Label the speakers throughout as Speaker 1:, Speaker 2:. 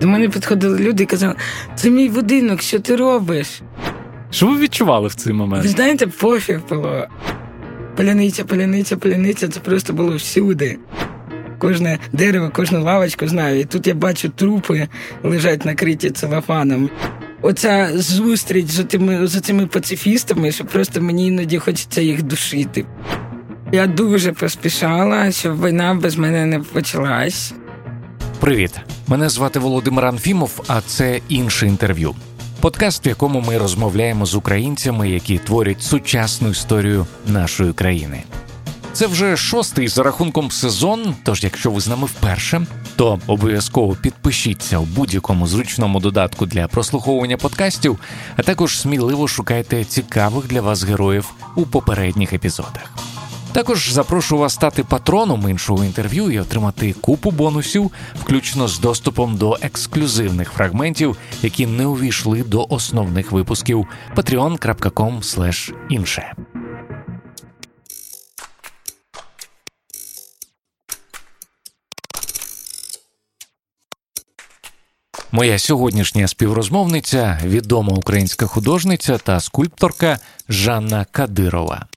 Speaker 1: До мене підходили люди і казали, це мій будинок, що ти робиш?
Speaker 2: Що ви відчували в цей момент?
Speaker 1: Ви знаєте, пофіг було. Паляниця, паляниця, паляниця це просто було всюди. Кожне дерево, кожну лавочку знаю. І тут я бачу трупи лежать накриті целофаном. Оця зустріч з тими, з цими пацифістами, що просто мені іноді хочеться їх душити. Я дуже поспішала, щоб війна без мене не почалась.
Speaker 3: Привіт, мене звати Володимир Анфімов, а це інше інтерв'ю. Подкаст, в якому ми розмовляємо з українцями, які творять сучасну історію нашої країни. Це вже шостий за рахунком сезон. Тож, якщо ви з нами вперше, то обов'язково підпишіться у будь-якому зручному додатку для прослуховування подкастів, а також сміливо шукайте цікавих для вас героїв у попередніх епізодах. Також запрошую вас стати патроном іншого інтерв'ю і отримати купу бонусів, включно з доступом до ексклюзивних фрагментів, які не увійшли до основних випусків patreon.com інше. Моя сьогоднішня співрозмовниця відома українська художниця та скульпторка Жанна Кадирова.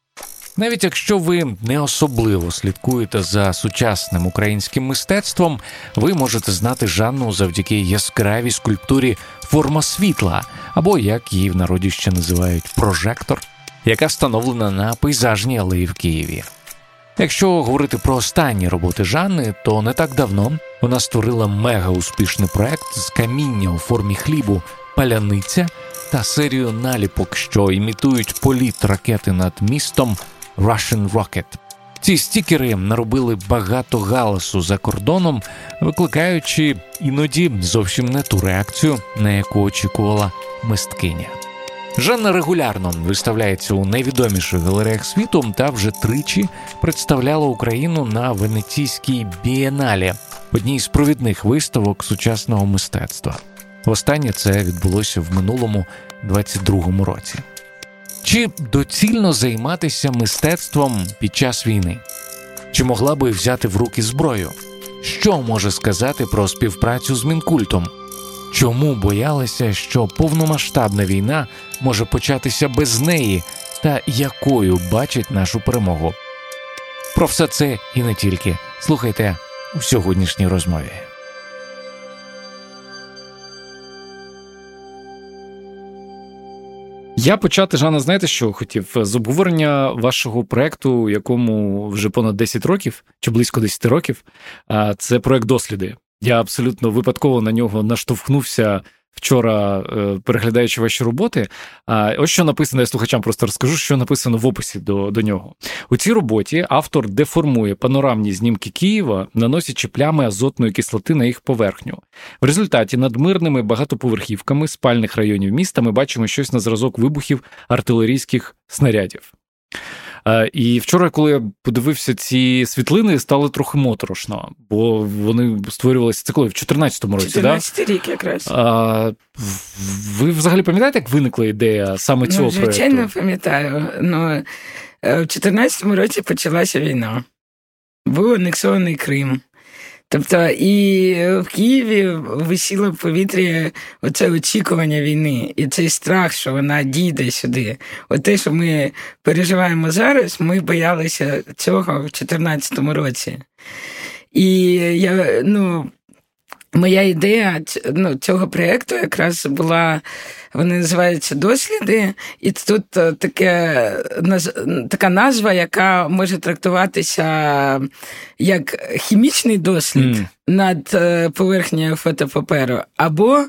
Speaker 3: Навіть якщо ви не особливо слідкуєте за сучасним українським мистецтвом, ви можете знати Жанну завдяки яскравій скульптурі форма світла, або як її в народі ще називають прожектор, яка встановлена на пейзажній алеї в Києві. Якщо говорити про останні роботи Жанни, то не так давно вона створила мега успішний проект з каміння у формі хлібу, паляниця та серію наліпок, що імітують політ ракети над містом Russian Rocket. Ці стікери наробили багато галасу за кордоном, викликаючи іноді зовсім не ту реакцію, на яку очікувала мисткиня. Жанна регулярно виставляється у найвідоміших галереях світу та вже тричі представляла Україну на Венеційській бієналі, одній з провідних виставок сучасного мистецтва. Востаннє це відбулося в минулому 22-му році. Чи доцільно займатися мистецтвом під час війни? Чи могла би взяти в руки зброю? Що може сказати про співпрацю з мінкультом? Чому боялися, що повномасштабна війна може початися без неї, та якою бачить нашу перемогу? Про все це і не тільки слухайте у сьогоднішній розмові.
Speaker 2: Я почати Жанна, знаєте, що хотів з обговорення вашого проекту, якому вже понад 10 років чи близько 10 років. Це проект досліди. Я абсолютно випадково на нього наштовхнувся вчора, е, переглядаючи ваші роботи. Ось що написано, я слухачам просто розкажу, що написано в описі до до нього. У цій роботі автор деформує панорамні знімки Києва, наносячи плями азотної кислоти на їх поверхню. В результаті над мирними багатоповерхівками спальних районів міста ми бачимо щось на зразок вибухів артилерійських снарядів. І вчора, коли я подивився ці світлини, стало трохи моторошно, бо вони створювалися це коли в 14-му році.
Speaker 1: 14 да? рік якраз.
Speaker 2: А, Ви взагалі пам'ятаєте, як виникла ідея саме цього
Speaker 1: ну,
Speaker 2: проєкту?
Speaker 1: Звичайно, пам'ятаю. Ну, в 14-му році почалася війна. Був анексований Крим. Тобто і в Києві висіло в повітрі оце очікування війни, і цей страх, що вона дійде сюди. От те, що ми переживаємо зараз, ми боялися цього в 2014 році. І я, ну, моя ідея ну, цього проєкту якраз була. Вони називаються досліди, і тут е, таке, така назва, яка може трактуватися як хімічний дослід mm. над е, поверхнею фотопаперу, або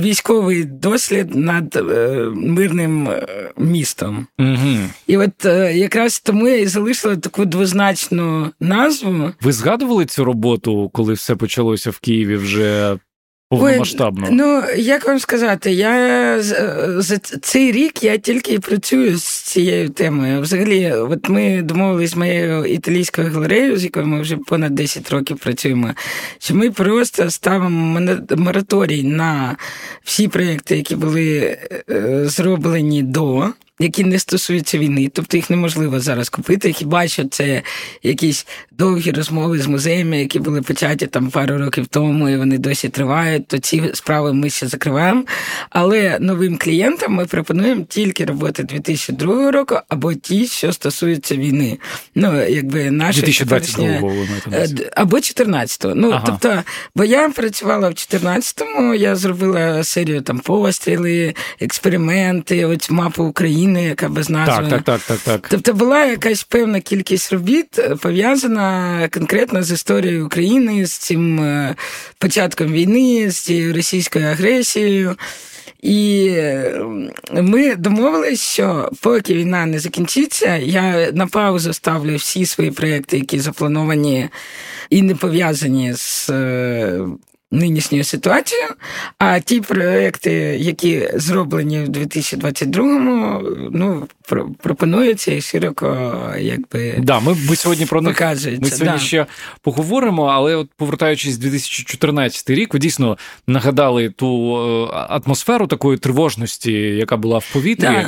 Speaker 1: військовий дослід над мирним містом.
Speaker 2: Mm-hmm.
Speaker 1: І от якраз тому я і залишила таку двозначну назву.
Speaker 2: Ви згадували цю роботу, коли все почалося в Києві вже повномасштабно?
Speaker 1: Ну, як вам сказати, я за цей рік я тільки працюю з цією темою. Взагалі, от ми домовились з моєю італійською галереєю, з якою ми вже понад 10 років працюємо, що ми просто ставимо мораторій на всі проєкти, які були е, зроблені до. які не стосуються війни, тобто їх неможливо зараз купити. Хіба що це якісь довгі розмови з музеями, які були початі там пару років тому, і вони досі тривають, то ці справи ми ще закриваємо. Але новим клієнтам ми пропонуємо тільки роботи 2002 року або ті, що стосуються війни. Ну, якби наші
Speaker 2: 2022
Speaker 1: е, або 14-го. Ну, ага. тобто, бо я працювала в 14-му, я зробила серію там постріли, експерименти, ось мапу України, яка без назви.
Speaker 2: Так, так, так, так, так.
Speaker 1: Тобто була якась певна кількість робіт е, пов'язана конкретно з історією України, з цим е, початком війни, з російською агресією. І ми домовились, що поки війна не закінчиться, я на паузу ставлю всі свої проекти, які заплановані і не пов'язані з е, нинішньою ситуацією. А ті проекти, які зроблені в 2022-му, ну пропонуються і широко, якби
Speaker 2: да, ми, ми сьогодні про них
Speaker 1: ми
Speaker 2: сьогодні
Speaker 1: да.
Speaker 2: ще поговоримо. Але от повертаючись 2014 рік, ви дійсно нагадали ту е, атмосферу такої тривожності, яка була в повітрі.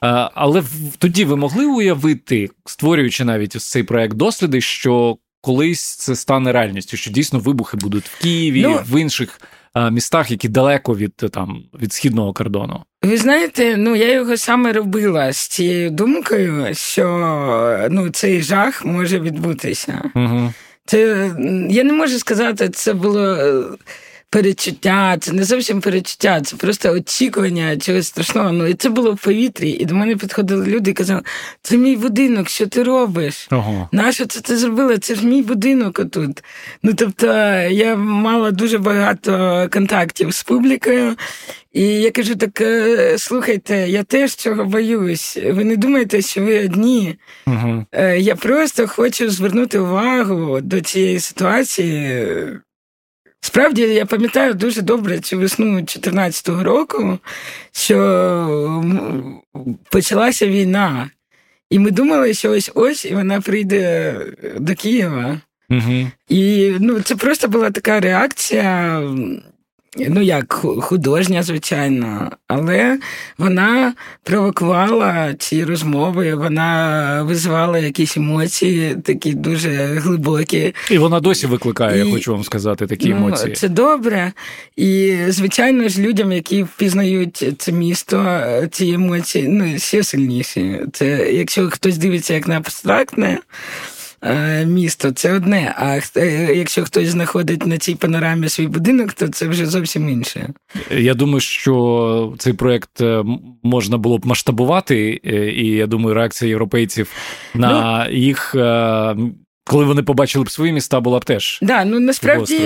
Speaker 2: Да. Але тоді ви могли уявити, створюючи навіть ось цей проект досліди, що колись це стане реальністю, що дійсно вибухи будуть в Києві, ну, в інших а, містах, які далеко від там від східного кордону.
Speaker 1: Ви знаєте, ну я його саме робила з цією думкою, що ну цей жах може відбутися.
Speaker 2: Угу.
Speaker 1: Це я не можу сказати, це було перечуття, це не зовсім перечуття, це просто очікування чогось страшного. Ну і це було в повітрі. І до мене підходили люди і казали, це мій будинок, що ти робиш?
Speaker 2: Ого.
Speaker 1: Нащо це ти зробила? Це ж мій будинок отут. Ну тобто я мала дуже багато контактів з публікою. І я кажу: так е, слухайте, я теж цього боюсь. Ви не думаєте, що ви одні.
Speaker 2: Угу.
Speaker 1: Я просто хочу звернути увагу до цієї ситуації. Справді я пам'ятаю дуже добре цю весну 2014 року, що почалася війна, і ми думали, що ось ось і вона прийде до Києва.
Speaker 2: Угу.
Speaker 1: І ну, це просто була така реакція ну як художня, звичайно, але вона провокувала ці розмови, вона визивала якісь емоції, такі дуже глибокі.
Speaker 2: І вона досі викликає, і, я хочу вам сказати, такі
Speaker 1: ну,
Speaker 2: емоції.
Speaker 1: Це добре. І, звичайно ж, людям, які впізнають це місто, ці емоції ну, ще сильніші. Це якщо хтось дивиться як на абстрактне. Е, місто це одне. А е, якщо хтось знаходить на цій панорамі свій будинок, то це вже зовсім інше.
Speaker 2: Я думаю, що цей проект е, можна було б масштабувати, і я думаю, реакція європейців на ну, їх коли вони побачили б свої міста, була б теж.
Speaker 1: Да, ну насправді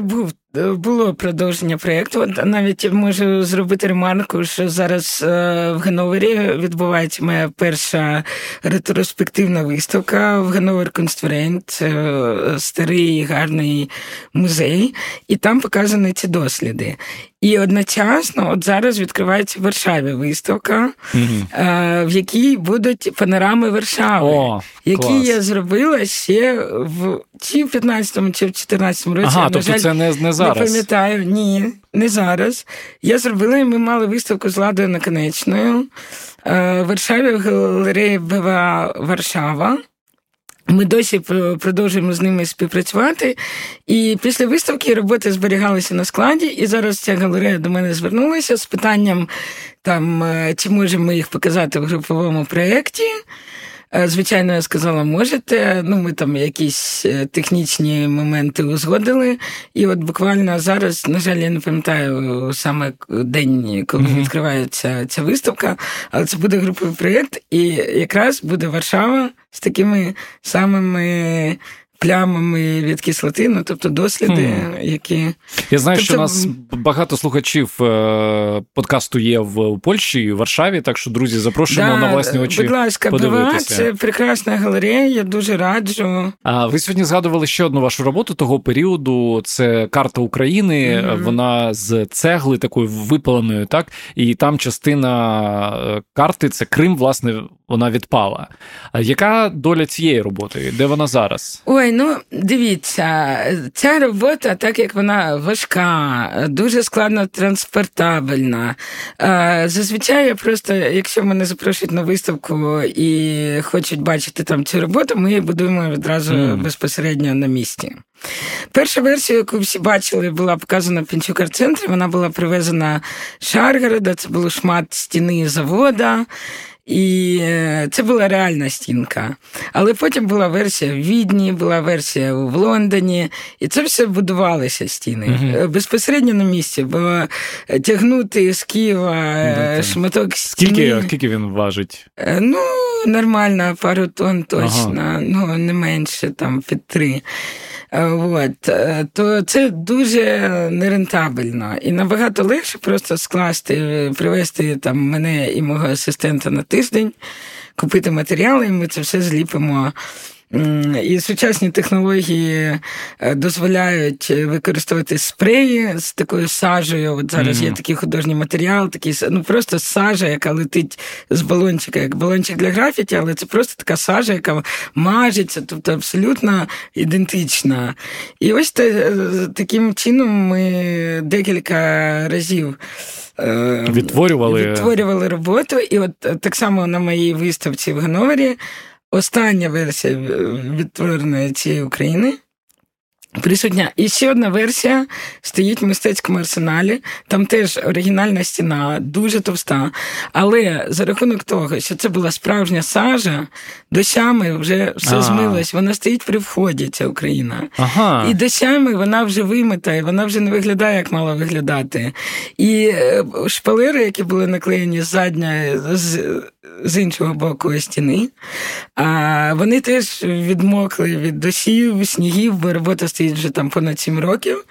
Speaker 1: був було продовження проєкту. Навіть можу зробити ремарку, що зараз е, в Гановері відбувається моя перша ретроспективна виставка в Hannover Kunstverein. Це е, старий гарний музей, і там показані ці досліди. І одночасно, от зараз відкривається в Варшаві виставка,
Speaker 2: mm
Speaker 1: в якій будуть панорами Варшави,
Speaker 2: О,
Speaker 1: які
Speaker 2: клас.
Speaker 1: я зробила ще в чи в 15-му, чи в 14-му році.
Speaker 2: Ага,
Speaker 1: я,
Speaker 2: тобто
Speaker 1: жаль,
Speaker 2: це не, не зараз.
Speaker 1: Не пам'ятаю, ні, не зараз. Я зробила, ми мали виставку з Ладою Наконечною в Варшаві в галереї БВА Варшава. Ми досі продовжуємо з ними співпрацювати. І після виставки роботи зберігалися на складі, і зараз ця галерея до мене звернулася з питанням, там, е, чи можемо ми їх показати в груповому проєкті. Е, звичайно, я сказала, можете. Ну, ми там якісь е, технічні моменти узгодили. І от буквально зараз, на жаль, я не пам'ятаю саме день, коли mm-hmm. відкривається ця виставка, але це буде груповий проєкт, і якраз буде Варшава з такими самими плямами від кислоти, ну тобто досліди, mm. які
Speaker 2: я знаю, тобто... що у нас багато слухачів е, подкасту є в Польщі і в Варшаві. Так що, друзі, запрошуємо
Speaker 1: да,
Speaker 2: на власні очі.
Speaker 1: Будь ласка, БВА, це прекрасна галерея. Я дуже раджу.
Speaker 2: А ви сьогодні згадували ще одну вашу роботу того періоду. Це карта України. Mm-hmm. Вона з цегли такою випаленою, так і там частина е, карти це Крим, власне, вона відпала. А яка доля цієї роботи? Де вона зараз?
Speaker 1: Ой, ну дивіться, ця робота, так як вона важка, дуже складно транспортабельна. Зазвичай я просто, якщо мене запрошують на виставку і хочуть бачити там цю роботу, ми її будуємо відразу mm. безпосередньо на місці. Перша версія, яку всі бачили, була показана в Пінчукар-центрі. Вона була привезена з Шаргорода, це був шмат стіни завода. І е, це була реальна стінка. Але потім була версія в Відні, була версія в Лондоні, і це все будувалися стіни угу. безпосередньо на місці, бо тягнути з Києва ну, шматок стіни...
Speaker 2: Скільки, скільки він важить?
Speaker 1: Ну, нормально, пару тонн точно, ага. ну не менше там під три. Е, от, е, то це дуже нерентабельно. І набагато легше просто скласти, привезти там мене і мого асистента на тиждень, купити матеріали, і ми це все зліпимо. І сучасні технології е, дозволяють використовувати спреї з такою сажею. От зараз mm-hmm. є такий художній матеріал, такий ну просто сажа, яка летить з балончика, як балончик для графіті, але це просто така сажа, яка мажеться, тобто абсолютно ідентична. І ось те, таким чином ми декілька разів.
Speaker 2: Е, відтворювали
Speaker 1: відтворювали роботу, і от так само на моїй виставці в Гановері остання версія відтвореної цієї України. Присутня. І ще одна версія стоїть в мистецькому арсеналі. Там теж оригінальна стіна, дуже товста. Але за рахунок того, що це була справжня сажа, дощами вже все ага. змилось. Вона стоїть при вході, ця Україна. Ага. І дощами вона вже вимита, і вона вже не виглядає, як мала виглядати. І е, шпалери, які були наклеєні задня, з, з іншого боку стіни, а вони теж відмокли від дощів, снігів, бо робота стоїть вже там понад сім років,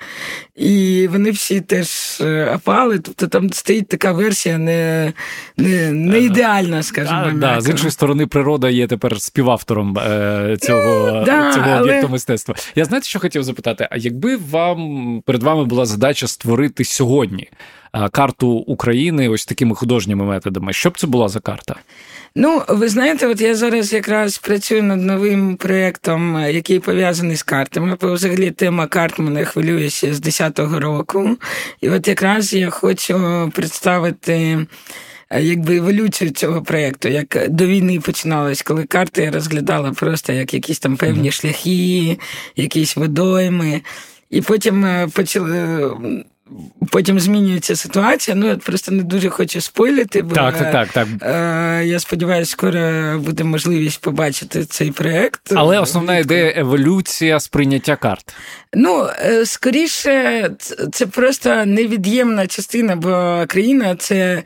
Speaker 1: і вони всі теж е, опали. Тобто там стоїть така версія не не, не ідеальна, скажімо.
Speaker 2: Да, да, З іншої сторони, природа є тепер співавтором е, цього да, цього але... об'єкту мистецтва. Я знаєте, що хотів запитати? А якби вам перед вами була задача створити сьогодні е, карту України ось такими художніми методами, що б це була за карта?
Speaker 1: Ну, ви знаєте, от я зараз якраз працюю над новим проєктом, який пов'язаний з картами. Бо взагалі тема карт мене хвилює ще з 10-го року. І от якраз я хочу представити. Якби еволюцію цього проєкту, як до війни починалось, коли карти я розглядала просто як якісь там певні шляхи, якісь водойми, і потім е, почали Потім змінюється ситуація. Ну, я просто не дуже хочу спойлити, бо
Speaker 2: так, так, так, так.
Speaker 1: Е, я сподіваюся, скоро буде можливість побачити цей проєкт.
Speaker 2: Але основна ідея еволюція сприйняття карт.
Speaker 1: Ну, е, скоріше, це просто невід'ємна частина, бо країна це,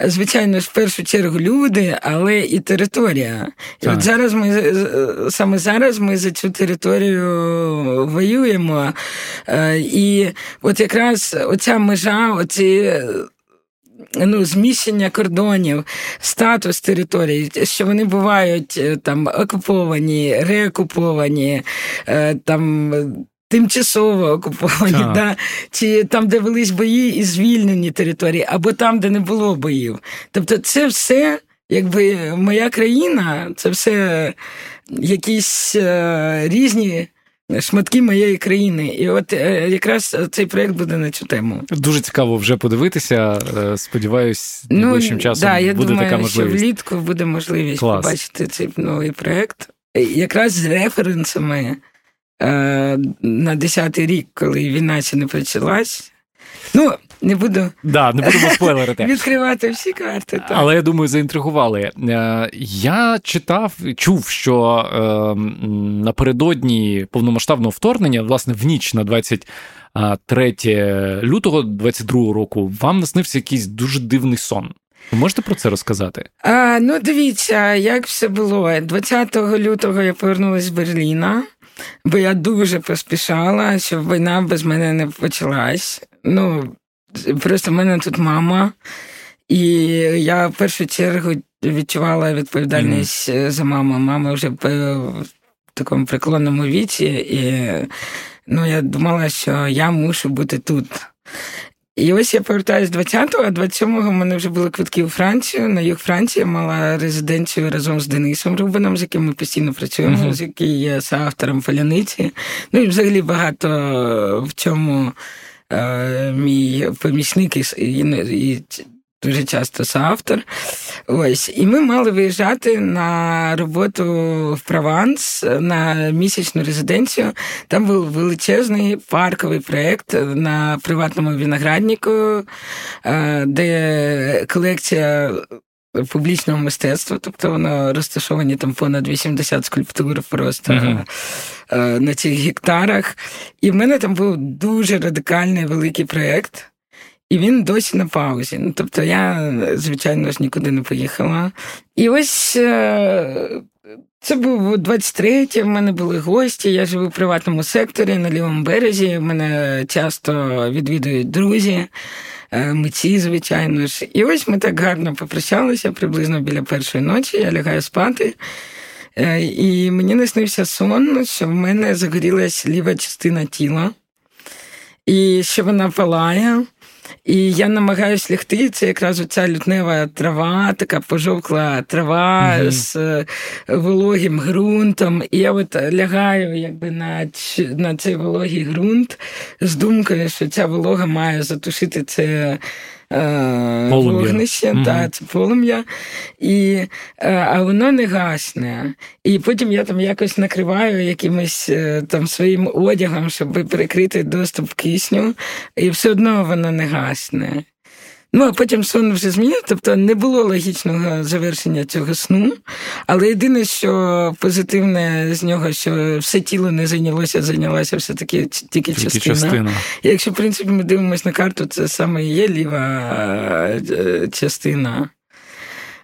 Speaker 1: звичайно, в першу чергу люди, але і територія. І от зараз ми саме зараз ми за цю територію воюємо. Е, і от якраз оця межа, оці. Ну, зміщення кордонів, статус території, що вони бувають е, там окуповані, реокуповані, там тимчасово окуповані, да? чи там, де велись бої і звільнені території, або там, де не було боїв. Тобто, це все, якби моя країна, це все якісь е, різні. Шматки моєї країни, і от е, якраз цей проект буде на цю тему.
Speaker 2: Дуже цікаво вже подивитися. Е, сподіваюсь, ну, найближчим часом
Speaker 1: да, я
Speaker 2: буде
Speaker 1: думаю,
Speaker 2: така можливість.
Speaker 1: що влітку буде можливість Клас. побачити цей новий проект, якраз з референсами Е, на 10-й рік, коли війна ще не почалась. Ну, не буду
Speaker 2: да, не будемо спойлерити.
Speaker 1: відкривати всі карти. Так.
Speaker 2: Але я думаю, заінтригували. Е, я читав, чув, що е, напередодні повномасштабного вторгнення, власне, в ніч на 23 лютого 22 року, вам наснився якийсь дуже дивний сон. Ви можете про це розказати?
Speaker 1: А, Ну, дивіться, як все було. 20 лютого я повернулася з Берліна бо я дуже поспішала, щоб війна без мене не почалась. Ну, просто в мене тут мама, і я в першу чергу відчувала відповідальність mm. за маму. Мама вже в такому преклонному віці, і ну, я думала, що я мушу бути тут. І ось я повертаюся 20-го, а 27-го в мене вже були квитки у Францію. На юг Франції мала резиденцію разом з Денисом Рубином, з яким ми постійно працюємо, uh-huh. з яким є автором Фаляниці. Ну і взагалі багато в цьому е, мій помічник і, і, і дуже часто соавтор. Ось. І ми мали виїжджати на роботу в Прованс на місячну резиденцію. Там був величезний парковий проєкт на приватному винограднику, е, де колекція. Публічного мистецтва, тобто воно розташовані там понад 80 скульптур просто uh-huh. на цих гектарах. І в мене там був дуже радикальний великий проєкт. І він досі на паузі. Ну, Тобто я, звичайно ж, нікуди не поїхала. І ось е, це був 23-й, в мене були гості. Я живу в приватному секторі на лівому березі. Мене часто відвідують друзі, е, митці, звичайно ж. І ось ми так гарно попрощалися приблизно біля першої ночі. Я лягаю спати. Е, і мені наснився сон, що в мене загорілась ліва частина тіла, і що вона палає. І я намагаюся лягти. Це якраз оця лютнева трава, така пожовкла трава mm з е, вологим ґрунтом. І я от лягаю якби на на цей вологий ґрунт з думкою, що ця волога має затушити це. Е, вогнище, угу. та, це полум'я, і, е, а воно не гасне. І потім я там якось накриваю якимось е, там своїм одягом, щоб перекрити доступ кисню, і все одно воно не гасне. Ну, а потім сон вже змінив, тобто не було логічного завершення цього сну. Але єдине, що позитивне з нього, що все тіло не зайнялося, зайнялася все-таки тільки, тільки частина. частина. І якщо, в принципі, ми дивимося на карту, це саме є ліва е, частина.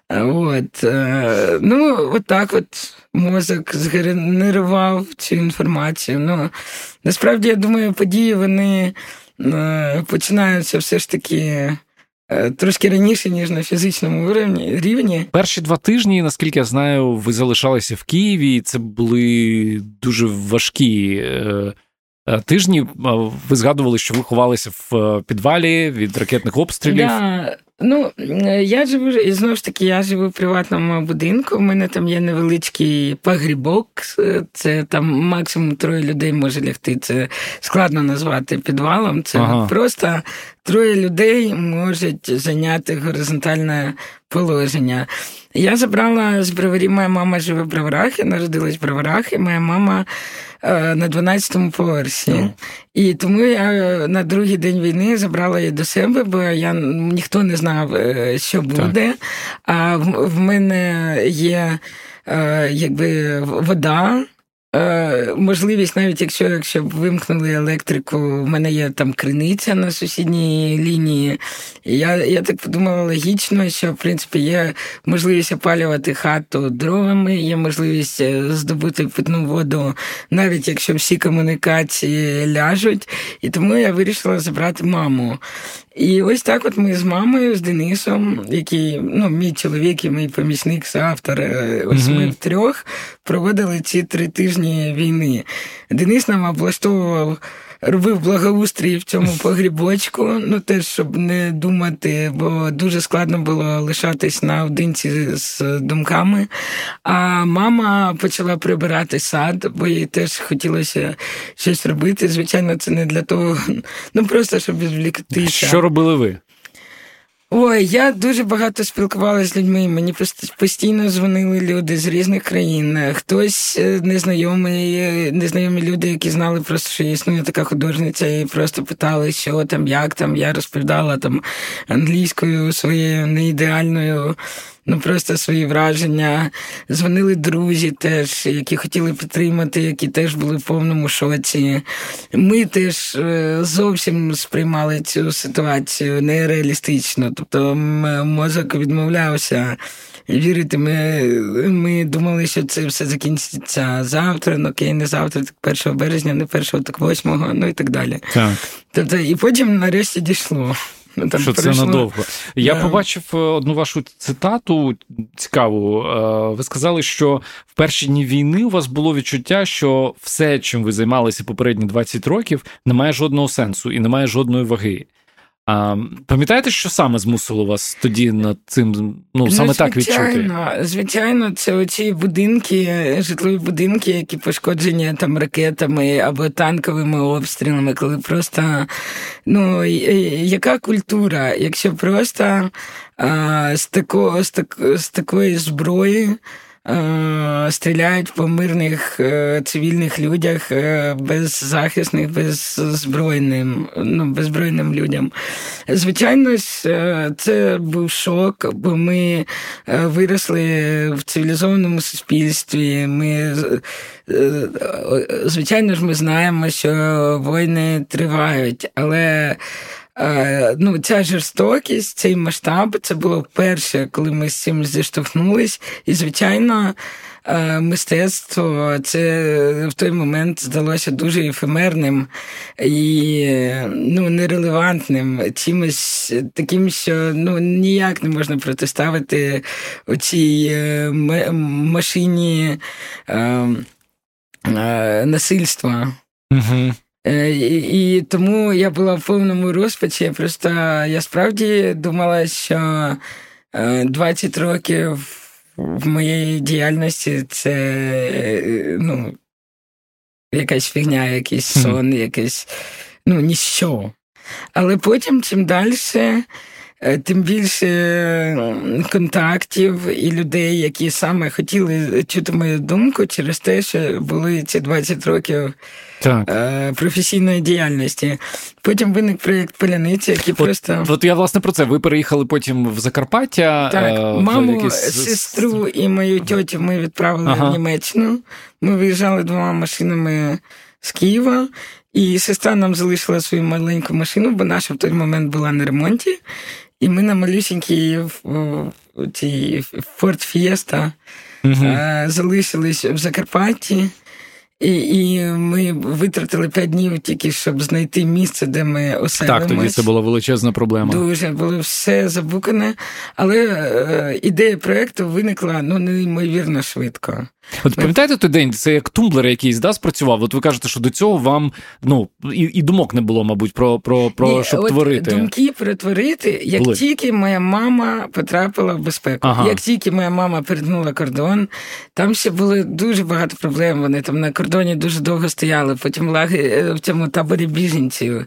Speaker 1: От. Е, ну, от так от мозок згенерував цю інформацію. Ну, Насправді, я думаю, події вони е, починаються все ж таки. Е, трошки раніше, ніж на фізичному рівні.
Speaker 2: Перші два тижні, наскільки я знаю, ви залишалися в Києві, і це були дуже важкі е, е, тижні. Ви згадували, що ви ховалися в підвалі від ракетних обстрілів.
Speaker 1: Да. Ну, я живу і знову ж таки, я живу в приватному будинку. У мене там є невеличкий погрібок, це там максимум троє людей може лягти. Це складно назвати підвалом. Це ага. просто троє людей можуть зайняти горизонтальне положення. Я забрала з броварів, моя мама живе в броварах, я народилась в броварах, і моя мама е, на 12-му поверсі. Mm. І тому я на другий день війни забрала її до себе, бо я ніхто не знав, е, що буде. Так. А в, в мене є е, якби вода. Е, можливість, навіть якщо якщо б вимкнули електрику, в мене є там криниця на сусідній лінії. Я я так подумала логічно, що в принципі є можливість опалювати хату дровами, є можливість е, здобути питну воду, навіть якщо всі комунікації ляжуть. І тому я вирішила забрати маму. І ось так от ми з мамою, з Денисом, який ну, мій чоловік і мій помічник, соавтор, е, ось ми втрьох проводили ці три тижні війни. Денис нам облаштовував робив благоустрій в цьому погрібочку, ну теж щоб не думати, бо дуже складно було лишатись наодинці з думками. А мама почала прибирати сад, бо їй теж хотілося щось робити. Звичайно, це не для того, ну просто щоб відвліктися.
Speaker 2: Що робили ви?
Speaker 1: Ой, я дуже багато спілкувалася з людьми. Мені постійно дзвонили люди з різних країн. Хтось е, незнайомий, е, незнайомі люди, які знали просто, що існує така художниця, і просто питали, що там, як там. Я розповідала там англійською своєю неідеальною ну просто свої враження. Дзвонили друзі теж, які хотіли підтримати, які теж були в повному шоці. Ми теж е, зовсім сприймали цю ситуацію нереалістично. Тобто мозок відмовлявся. Вірити, ми ми думали, що це все закінчиться завтра, ну окей, не завтра, так 1 березня, не 1, так 8, ну і так далі.
Speaker 2: Так.
Speaker 1: Тобто, і потім нарешті дійшло.
Speaker 2: Там що це надовго. Я yeah. побачив е, одну вашу цитату цікаву. Е, ви сказали, що в перші дні війни у вас було відчуття, що все, чим ви займалися попередні 20 років, не має жодного сенсу і не має жодної ваги. А пам'ятаєте, що саме змусило вас тоді над цим ну, ну саме так відчути?
Speaker 1: Звичайно, це оці будинки, житлові будинки, які пошкоджені там ракетами або танковими обстрілами, коли просто ну яка культура, якщо просто а, з, тако, з, так, з такої зброї. Е, стріляють по мирних е, цивільних людях, е, беззахисних, беззбройним, ну, беззбройним людям. Звичайно, це був шок, бо ми виросли в цивілізованому суспільстві. Ми, Звичайно ж, ми знаємо, що війни тривають, але. Е, ну, ця жорстокість, цей масштаб, це було вперше, коли ми з цим зіштовхнулись. І, звичайно, е, мистецтво це в той момент здалося дуже ефемерним і ну, нерелевантним, чимось таким, що ну, ніяк не можна протиставити оцій е, машині насильства.
Speaker 2: Угу.
Speaker 1: Е, і, тому я була в повному розпачі. Просто я справді думала, що 20 е, років в моєї діяльності це е, ну, якась фігня, якийсь сон, якийсь ну, ніщо. Але потім, чим далі. Тим більше контактів і людей, які саме хотіли чути мою думку через те, що були ці 20 років так. Е, професійної діяльності. Потім виник проєкт Поляниці, який
Speaker 2: от,
Speaker 1: просто.
Speaker 2: От я власне про це. Ви переїхали потім в Закарпаття.
Speaker 1: Так, е, маму, якісь... сестру і мою тьотю ми відправили ага. в Німеччину. Ми виїжджали двома машинами з Києва. І сестра нам залишила свою маленьку машину, бо наша в той момент була на ремонті. І ми на малюсінькій Ford Fiesta угу. залишились в Закарпатті. І і ми витратили п'ять днів тільки, щоб знайти місце, де ми оселимось.
Speaker 2: Так, тоді це була величезна проблема.
Speaker 1: Дуже було все забукане, але е, ідея проєкту виникла ну неймовірно швидко.
Speaker 2: От пам'ятаєте той день, це як тумблер якийсь да, спрацював. От ви кажете, що до цього вам ну і і думок не було, мабуть, про про, про Ні, щоб
Speaker 1: от
Speaker 2: творити.
Speaker 1: Думки про творити, як Були. тільки моя мама потрапила в безпеку, ага. як тільки моя мама перетнула кордон, там ще було дуже багато проблем. Вони там на кордоні дуже довго стояли, потім лаги е, в цьому таборі біженців,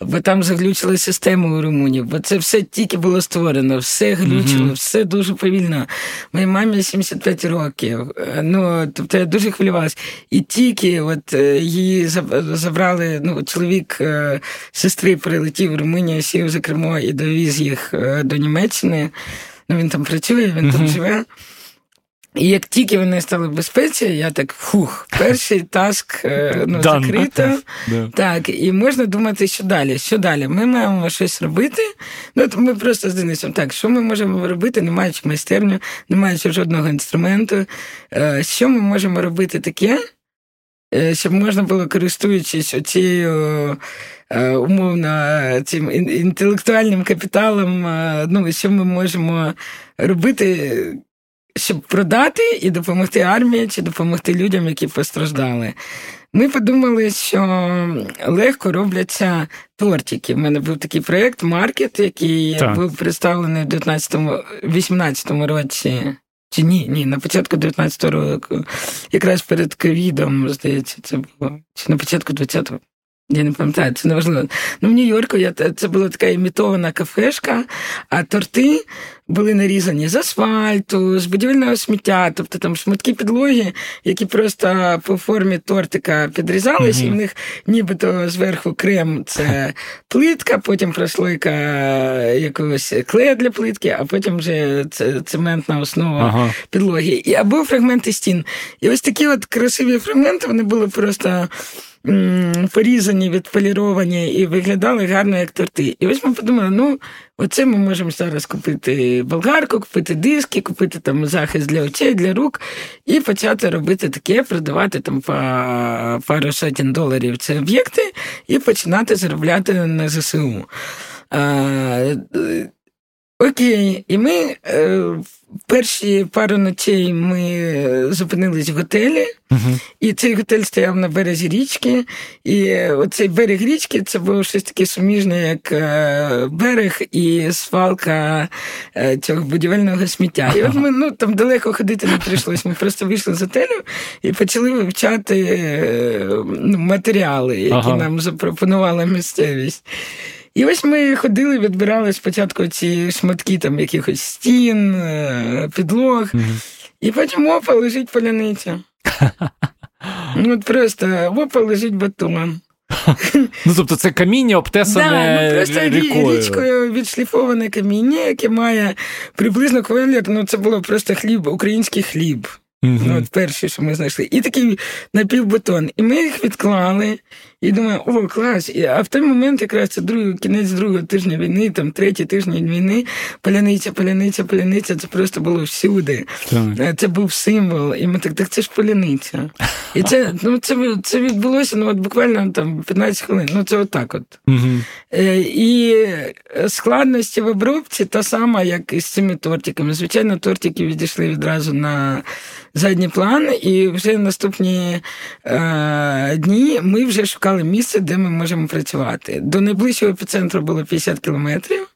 Speaker 1: бо там заглючили систему у Румунії, бо це все тільки було створено, все глючило, угу. все дуже повільно. Моїй мамі 75 років. Ну, тобто я дуже хвилювалася. І тільки от е, її забрали, ну, чоловік е, сестри прилетів в Румунію, сів за кермо і довіз їх е, до Німеччини. Ну, Він там працює, він там живе. І як тільки вони стали в безпеці, я так фух, перший таск е, ну, закрито. Так, і можна думати, що далі. Що далі? Ми маємо щось робити. Ну, то Ми просто з Денисом, так, що ми можемо робити, не маючи майстерню, не маючи жодного інструменту. Е, що ми можемо робити таке, е, щоб можна було, користуючись оцією. Умовно, цим інтелектуальним капіталом, ну, що ми можемо робити щоб продати і допомогти армії чи допомогти людям, які постраждали. Ми подумали, що легко робляться тортики. У мене був такий проєкт Маркет, який так. був представлений в 19-18 році. Чи ні, ні, на початку 19-го року, якраз перед ковідом, здається, це було. Чи на початку 20-го. Я не пам'ятаю, це не важливо. Ну, в Нью-Йорку я, це була така імітована кафешка, а торти були нарізані з асфальту, з будівельного сміття, тобто там шматки підлоги, які просто по формі тортика підрізались, mm-hmm. і в них нібито зверху крем це плитка, потім прослойка якогось клея для плитки, а потім вже цементна основа ага. підлоги. І або фрагменти стін. І ось такі от красиві фрагменти, вони були просто порізані, відполіровані і виглядали гарно як торти. І ось ми подумали, ну, оце ми можемо зараз купити болгарку, купити диски, купити там захист для очей, для рук, і почати робити таке, продавати там по пару сотень доларів ці об'єкти і починати заробляти на ЗСУ. Окей, і ми е, перші пару ночей ми зупинились в готелі, uh і цей готель стояв на березі річки. І оцей берег річки це було щось таке суміжне, як е, берег і свалка е, цього будівельного сміття. І от ми ну, там далеко ходити не прийшлось. Ми просто вийшли з готелю і почали вивчати е, ну, матеріали, які ага. нам запропонувала місцевість. І ось ми ходили, відбирали спочатку ці шматки там якихось стін, е, підлог, і потім опа лежить поляниця. Ну, от Просто опа лежить батон.
Speaker 2: Ну, тобто це каміння обтесане
Speaker 1: да, ну, просто рікою. річкою відшліфоване каміння, яке має приблизно колір, ну це було просто хліб, український хліб. Mm-hmm. Ну, от Перші, що ми знайшли. І такий напівбетон. І ми їх відклали. І думаю, о, клас. А в той момент, якраз це другий, кінець другого тижня війни, там третій тиждень війни, поляниця, поляниця, поляниця, це просто було всюди. Так. Е, це був символ. І ми так, так це ж поляниця. І це ну, це, це відбулося ну, от буквально там 15 хвилин. Ну, це отак от. Угу. І складності в обробці та сама, як і з цими тортиками. Звичайно, тортики відійшли відразу на задній план, і вже наступні е, дні ми вже шукали місце, де ми можемо працювати. До найближчого епіцентру було 50 кілометрів.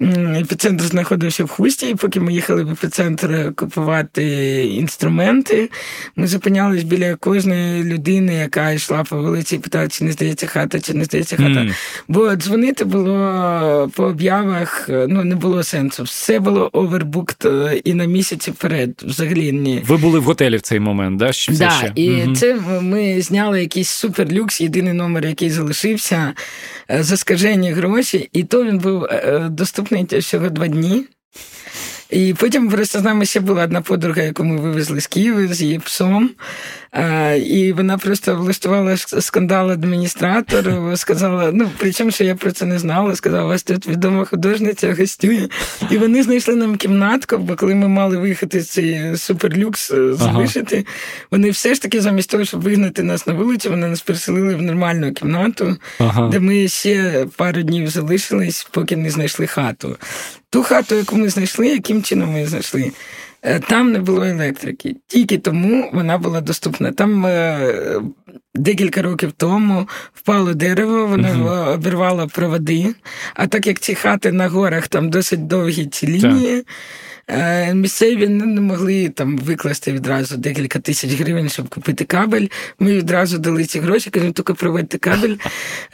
Speaker 1: Епіцентр знаходився в хусті, і поки ми їхали в епіцентр купувати інструменти, ми зупинялись біля кожної людини, яка йшла по вулиці, і питала, чи не здається хата, чи не здається хата. Mm. Бо дзвонити було по об'явах, ну не було сенсу. Все було овербукт і на місяці вперед. Взагалі ні.
Speaker 2: Ви були в готелі в цей момент, да? Ще,
Speaker 1: да, ще? І mm це ми зняли якийсь суперлюкс, єдиний номер, який залишився е, за скажені гроші, і то він був е, е, доступний наступний всього два дні. І потім просто з нами ще була одна подруга, яку ми вивезли з Києва з її псом. І вона просто влаштувала скандал адміністратору, сказала, ну причому що я про це не знала, сказала, у вас тут відома художниця гостює. І вони знайшли нам кімнатку, бо коли ми мали виїхати з цей суперлюкс е, залишити, ага. вони все ж таки, замість того, щоб вигнати нас на вулицю, вони нас переселили в нормальну кімнату, ага. де ми ще пару днів залишились, поки не знайшли хату. Ту хату, яку ми знайшли, яким чином ми знайшли? Е, там не було електрики. Тільки тому вона була доступна. Там е, декілька років тому впало дерево, воно uh обірвало проводи. А так як ці хати на горах там досить довгі ці лінії. Так. Е, місцеві не могли там викласти відразу декілька тисяч гривень, щоб купити кабель. Ми відразу дали ці гроші, кажемо, тільки проведьте кабель.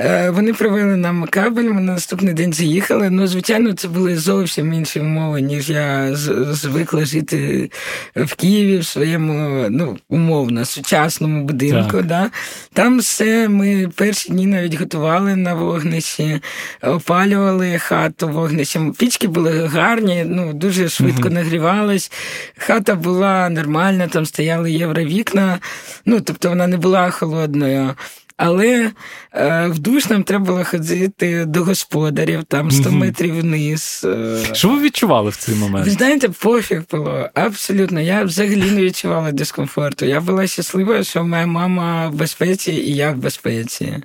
Speaker 1: Е, вони провели нам кабель, ми на наступний день заїхали. Ну, звичайно, це були зовсім інші умови, ніж я звикла жити в Києві в своєму, ну, умовно, сучасному будинку. Да? Там все ми перші дні навіть готували на вогнищі, опалювали хату вогнищем. Пічки були гарні, ну дуже швидко швидко нагрівалась. Хата була нормальна, там стояли євровікна, ну тобто вона не була холодною. Але е, в душ нам треба було ходити до господарів, там 100 метрів вниз. Е.
Speaker 2: Що ви відчували в цей момент?
Speaker 1: Ви знаєте, пофіг було. Абсолютно. Я взагалі не відчувала дискомфорту. Я була щаслива, що моя мама в безпеці і я в безпеці.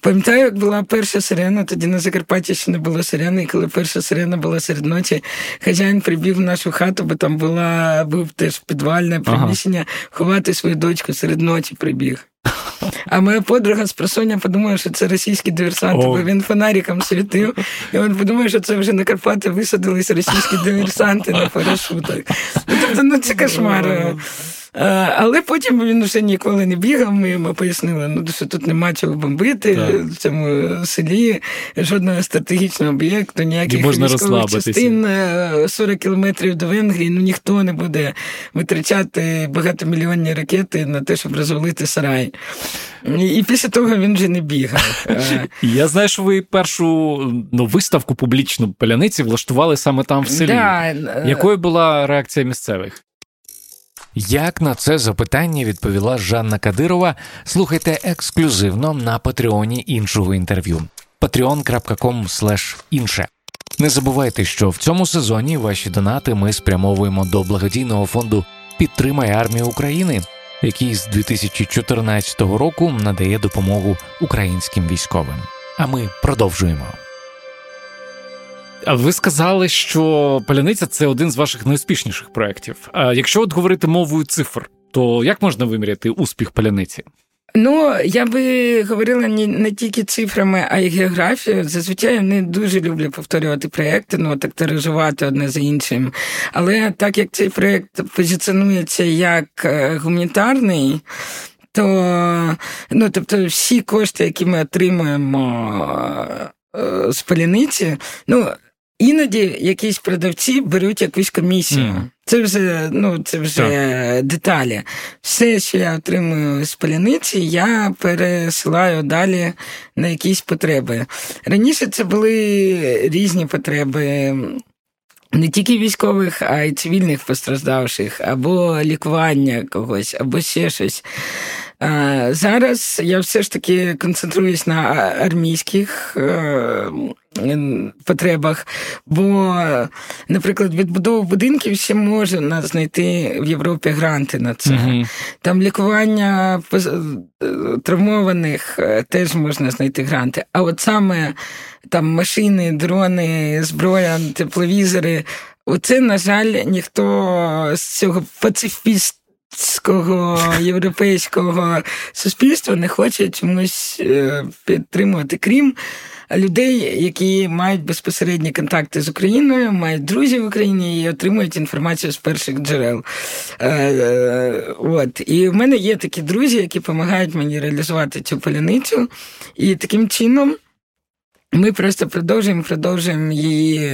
Speaker 1: Пам'ятаю, як була перша сирена, тоді на Закарпатті ще не було сирени, і коли перша сирена була серед ночі, хазяїн прибіг в нашу хату, бо там була був теж підвальне приміщення, ага. ховати свою дочку серед ночі прибіг. А моя подруга з просоння подумала, що це російські диверсанти, бо він фонариком світив, і він подумав, що це вже на Карпати висадились російські диверсанти на парашутах. Ну, тобто, ну це кошмар. Е, але потім він вже ніколи не бігав. Ми йому пояснили, ну що тут нема чого бомбити так. в цьому селі, жодного стратегічного об'єкту, ніяких військових частин 40 е, кілометрів до Венгрії. Ну ніхто не буде витрачати багатомільйонні ракети на те, щоб розвалити сарай. І після того він вже не бігав. Е,
Speaker 2: Я знаю, що ви першу ну, виставку публічну поляниці влаштували саме там в селі. Да. Якою була реакція місцевих?
Speaker 3: Як на це запитання відповіла Жанна Кадирова? Слухайте ексклюзивно на патреоні іншого інтерв'ю patreon.com інше. Не забувайте, що в цьому сезоні ваші донати ми спрямовуємо до благодійного фонду Підтримай армію України, який з 2014 року надає допомогу українським військовим. А ми продовжуємо.
Speaker 2: А ви сказали, що паляниця це один з ваших найуспішніших проєктів. А якщо от говорити мовою цифр, то як можна виміряти успіх паляниці?
Speaker 1: Ну, я би говорила не, не тільки цифрами, а й географією. Зазвичай не дуже люблю повторювати проєкти, ну так тиражувати одне за іншим. Але так як цей проєкт позиціонується як е, гуманітарний, то ну, тобто всі кошти, які ми отримуємо е, з паляниці, ну. Іноді якісь продавці беруть якусь комісію. Mm. Це вже ну, це вже деталі. Все, що я отримую з паляниці, я пересилаю далі на якісь потреби. Раніше це були різні потреби. Не тільки військових, а й цивільних постраждавших, або лікування когось, або ще щось. Зараз я все ж таки концентруюсь на армійських е, потребах, бо, наприклад, відбудову будинків ще можна знайти в Європі гранти на це. Угу. Там лікування е, травмованих е, теж можна знайти гранти. А от саме там машини, дрони, зброя, тепловізори. Оце, на жаль, ніхто з цього пацифіст європейського суспільства не хоче чомусь е, підтримувати, крім людей, які мають безпосередні контакти з Україною, мають друзів в Україні і отримують інформацію з перших джерел. Е, е, от. І в мене є такі друзі, які допомагають мені реалізувати цю поляницю. І таким чином ми просто продовжуємо продовжуємо її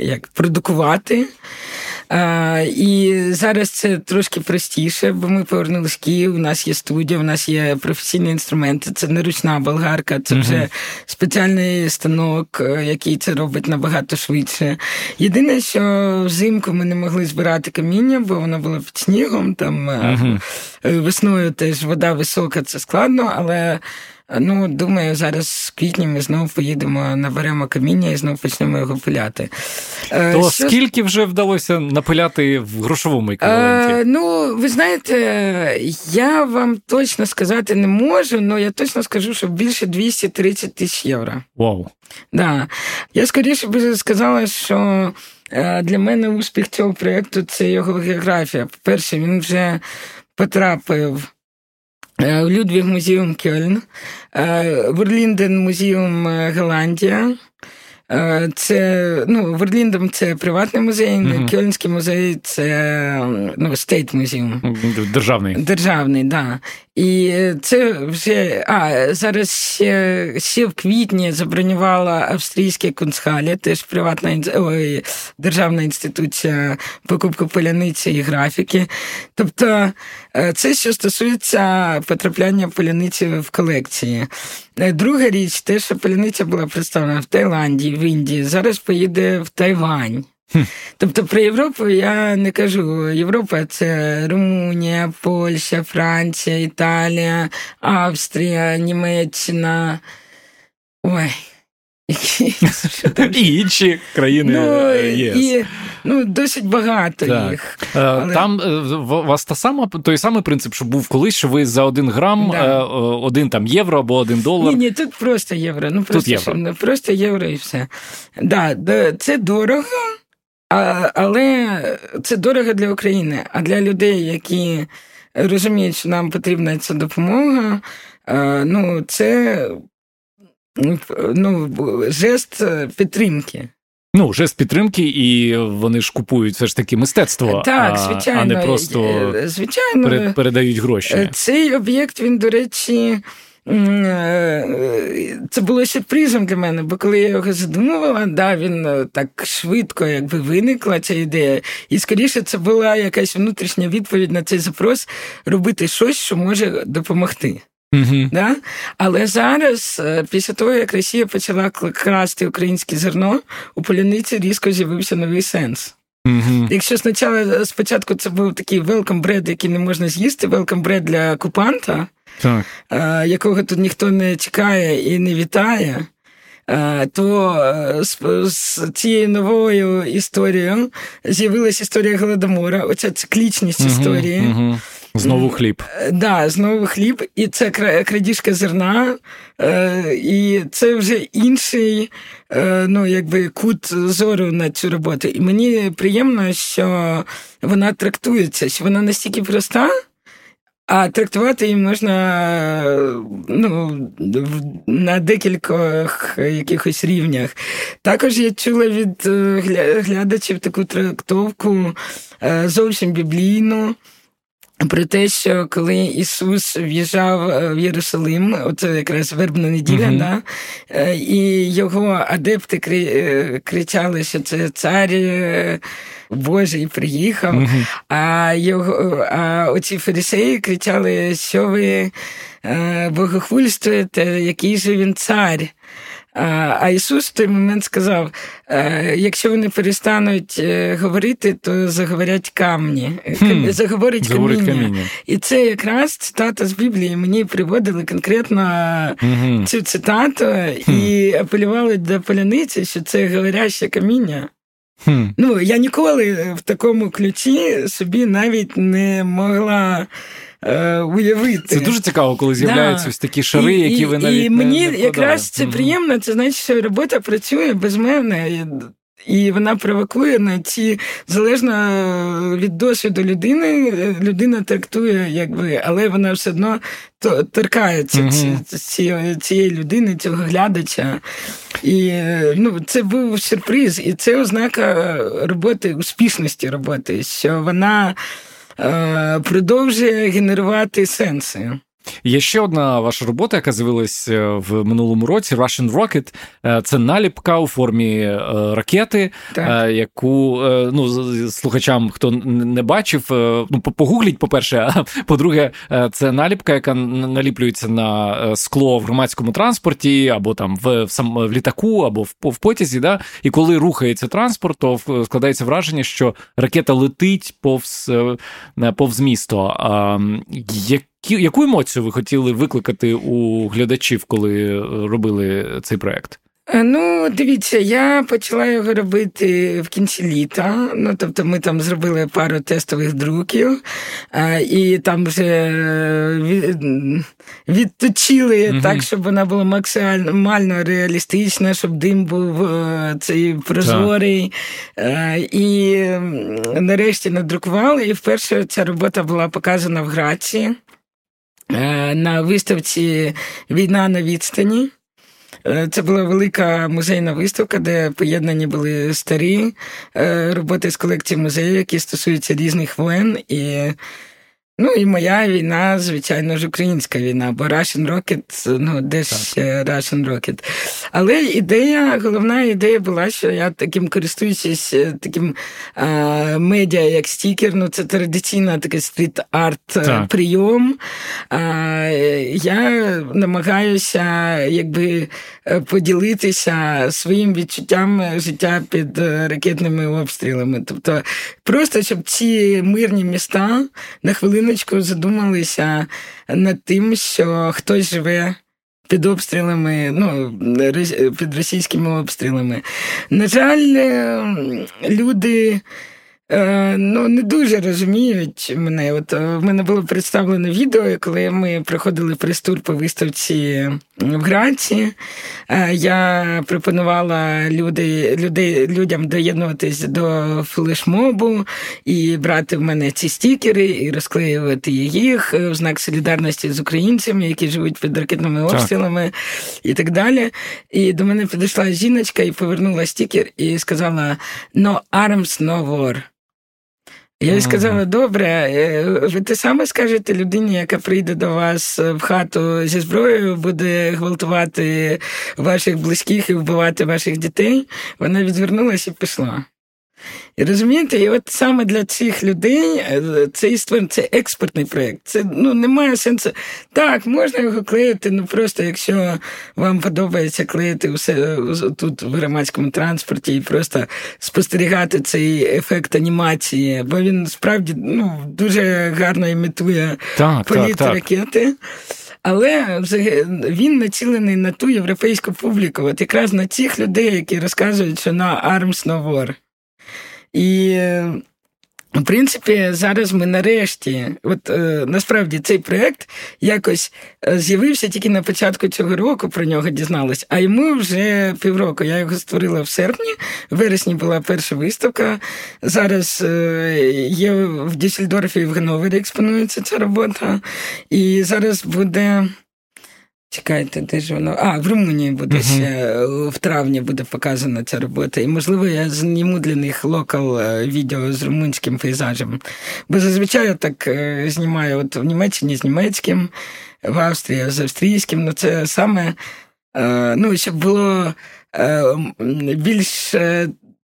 Speaker 1: як продукувати. І зараз це трошки простіше, бо ми повернулися в Київ. У нас є студія, у нас є професійні інструменти. Це не ручна болгарка, це вже спеціальний станок, е, який це робить набагато швидше. Єдине, що взимку ми не могли збирати каміння, бо воно було під снігом. Там uh весною теж вода висока, це складно, але. Ну, думаю, зараз в квітні ми знову поїдемо, наберемо каміння і знову почнемо його пиляти.
Speaker 2: Е, То Що... скільки вже вдалося напиляти в грошовому еквіваленті?
Speaker 1: Е, ну, ви знаєте, я вам точно сказати не можу, але я точно скажу, що більше 230 тисяч євро.
Speaker 2: Вау.
Speaker 1: Да. Я скоріше би сказала, що е, для мене успіх цього проєкту це його географія. По-перше, він вже потрапив. Е, Ludwig Museum Köln, Voorlinden museum Голландія, Е, це ну, Voorlinden це приватний музей, mm Кьольнський музей це ну, state museum.
Speaker 2: Державний.
Speaker 1: Державний, так. Да. І це вже а зараз ще ще в квітні забронювала австрійське Kunsthalle, теж приватна ой, державна інституція покупки поляниці і графіки. Тобто е, це що стосується потрапляння поляниці в колекції. Е, друга річ, те, що поляниця була представлена в Таїланді, в Індії, зараз поїде в Тайвань. Тобто про Європу я не кажу. Європа це Румунія, Польща, Франція, Італія, Австрія, Німеччина. Ой.
Speaker 2: І інші країни ну, ЄС. І,
Speaker 1: ну, Досить багато так. їх.
Speaker 2: Е, але... Там е, у вас та сама, той самий принцип, що був колись, що ви за один грам, да. один там євро або один долар.
Speaker 1: Ні, ні, тут просто євро. Ну, просто, тут євро. просто євро і все. Да, Це дорого. Але це дорого для України. А для людей, які розуміють, що нам потрібна ця допомога, ну це ну, жест підтримки.
Speaker 2: Ну, жест підтримки, і вони ж купують все ж таки мистецтво,
Speaker 1: так, звичайно,
Speaker 2: а не просто
Speaker 1: е, звичайно,
Speaker 2: передають гроші.
Speaker 1: Цей об'єкт, він, до речі, Е, це було сюрпризом для мене, бо коли я його задумувала, да, він е, так швидко якби виникла ця ідея. І скоріше це була якась внутрішня відповідь на цей запрос робити щось, що може допомогти.
Speaker 2: Uh-huh.
Speaker 1: Да? Але зараз, е, після того, як Росія почала красти українське зерно, у поляниці різко з'явився новий сенс.
Speaker 2: Mm-hmm.
Speaker 1: Якщо спочатку, спочатку це був такий welcome bread, який не можна з'їсти, welcome bread для окупанта,
Speaker 2: так.
Speaker 1: якого тут ніхто не чекає і не вітає. То з, з цією новою історією з'явилася історія Голодомора, оця циклічність uh-huh, історії.
Speaker 2: Uh-huh. Знову хліб.
Speaker 1: Е, да, знову хліб, і це крадіжка зерна, е, і це вже інший ну, якби, кут зору на цю роботу. І мені приємно, що вона трактується, що вона настільки проста. А трактувати її можна ну, на декількох якихось рівнях. Також я чула від глядачів таку трактовку зовсім біблійну. Про те, що коли Ісус в'їжджав е, в Єрусалим, оце якраз вербна неділя, uh-huh. да, е, і його адепти е, кричали, що це цар Божий приїхав, uh-huh. а його, а оці фарисеї кричали, що ви богохульствуєте, який же він цар. А Ісус в той момент сказав: «Е, якщо вони перестануть е, говорити, то заговорять камні, хм. заговорить каміння. каміння. І це якраз цитата з Біблії. Мені приводили конкретно mm цю цитату mm і апелювали до поляниці, що це говоряще каміння. Mm. Ну, я ніколи в такому ключі собі навіть не могла е, уявити.
Speaker 2: Це дуже цікаво, коли з'являються да. ось такі шари, і, які ви навіть.
Speaker 1: І мені
Speaker 2: не
Speaker 1: якраз це приємно, це значить, що робота працює без мене. І вона провокує на ці залежно від досвіду людини, людина трактує, якби, але вона все одно торкається mm-hmm. ці, цієї людини, цього глядача. І ну, це був сюрприз, і це ознака роботи, успішності роботи, що вона. Е, продовжує генерувати сенси.
Speaker 2: Є ще одна ваша робота, яка з'явилася е, в минулому році: Russian Rocket. Е, це наліпка у формі ракети, так. яку ну слухачам, хто не бачив, ну погугліть, по-перше, а по-друге, це наліпка, яка наліплюється на скло в громадському транспорті, або там в в, в літаку, або в, в потязі. Да? І коли рухається транспорт, то складається враження, що ракета летить повз повз місто. Яку емоцію ви хотіли викликати у глядачів, коли робили цей проект?
Speaker 1: Е, ну, дивіться, я почала його робити в кінці літа. Ну, тобто, ми там зробили пару тестових друків, і там вже е, відточили угу. так, щоб вона була максимально реалістична, щоб дим був е, цей прозорий. Так. І нарешті надрукували. І вперше ця робота була показана в Граці. Е, на виставці Війна на відстані. Е, це була велика музейна виставка, де поєднані були старі е, роботи з колекції музею, які стосуються різних воєн. І Ну і моя війна, звичайно ж, українська війна, бо Russian Rocket, ну де ж Russian Rocket. Але ідея, головна ідея була, що я таким користуючись е, таким а, медіа, як стікер, ну це традиційна такий стріт-арт е, прийом. А, Я намагаюся якби е, поділитися своїм відчуттям життя під ракетними обстрілами. Тобто, просто щоб ці мирні міста на хвилиночку задумалися над тим, що хтось живе. Під обстрілами, ну, під російськими обстрілами. На жаль, люди Е, ну, не дуже розуміють мене. От е, в мене було представлено відео, коли ми проходили прес-тур по виставці в Граці. Е, я пропонувала люди, люди, людям доєднуватись до флешмобу і брати в мене ці стікери і розклеювати їх в знак солідарності з українцями, які живуть під ракетними обстрілами так. і так далі. І до мене підійшла жіночка і повернула стікер і сказала: No arms, no war. Я їй сказала: добре, е, ви те саме скажете людині, яка прийде до вас в хату зі зброєю, буде гвалтувати ваших близьких і вбивати ваших дітей. Вона відвернулася і пішла. І розумієте, і от саме для цих людей е, цей створ, це експортний проєкт. Це ну, немає сенсу. Так, можна його клеїти, ну просто якщо вам подобається клеїти все тут в громадському транспорті і просто спостерігати цей ефект анімації, бо він справді ну, дуже гарно імітує так, політ так, ракети. Але він націлений на ту європейську публіку, от якраз на цих людей, які розказують, що на Arms no war. І В принципі, зараз ми нарешті, от е, насправді цей проект якось е, з'явився тільки на початку цього року, про нього дізналась, а йому вже півроку. Я його створила в серпні, в вересні була перша виставка. Зараз е, є в Дюссельдорфі і в Ганновері експонується ця робота. І зараз буде. Чекайте, де ж воно? А, в Румунії буде uh-huh. ще в травні буде показана ця робота. І, можливо, я зніму для них локал е, відео з румунським пейзажем. Бо зазвичай я так е, знімаю от в Німеччині з німецьким, в Австрії з австрійським. Ну, це саме, е, ну, щоб було більш.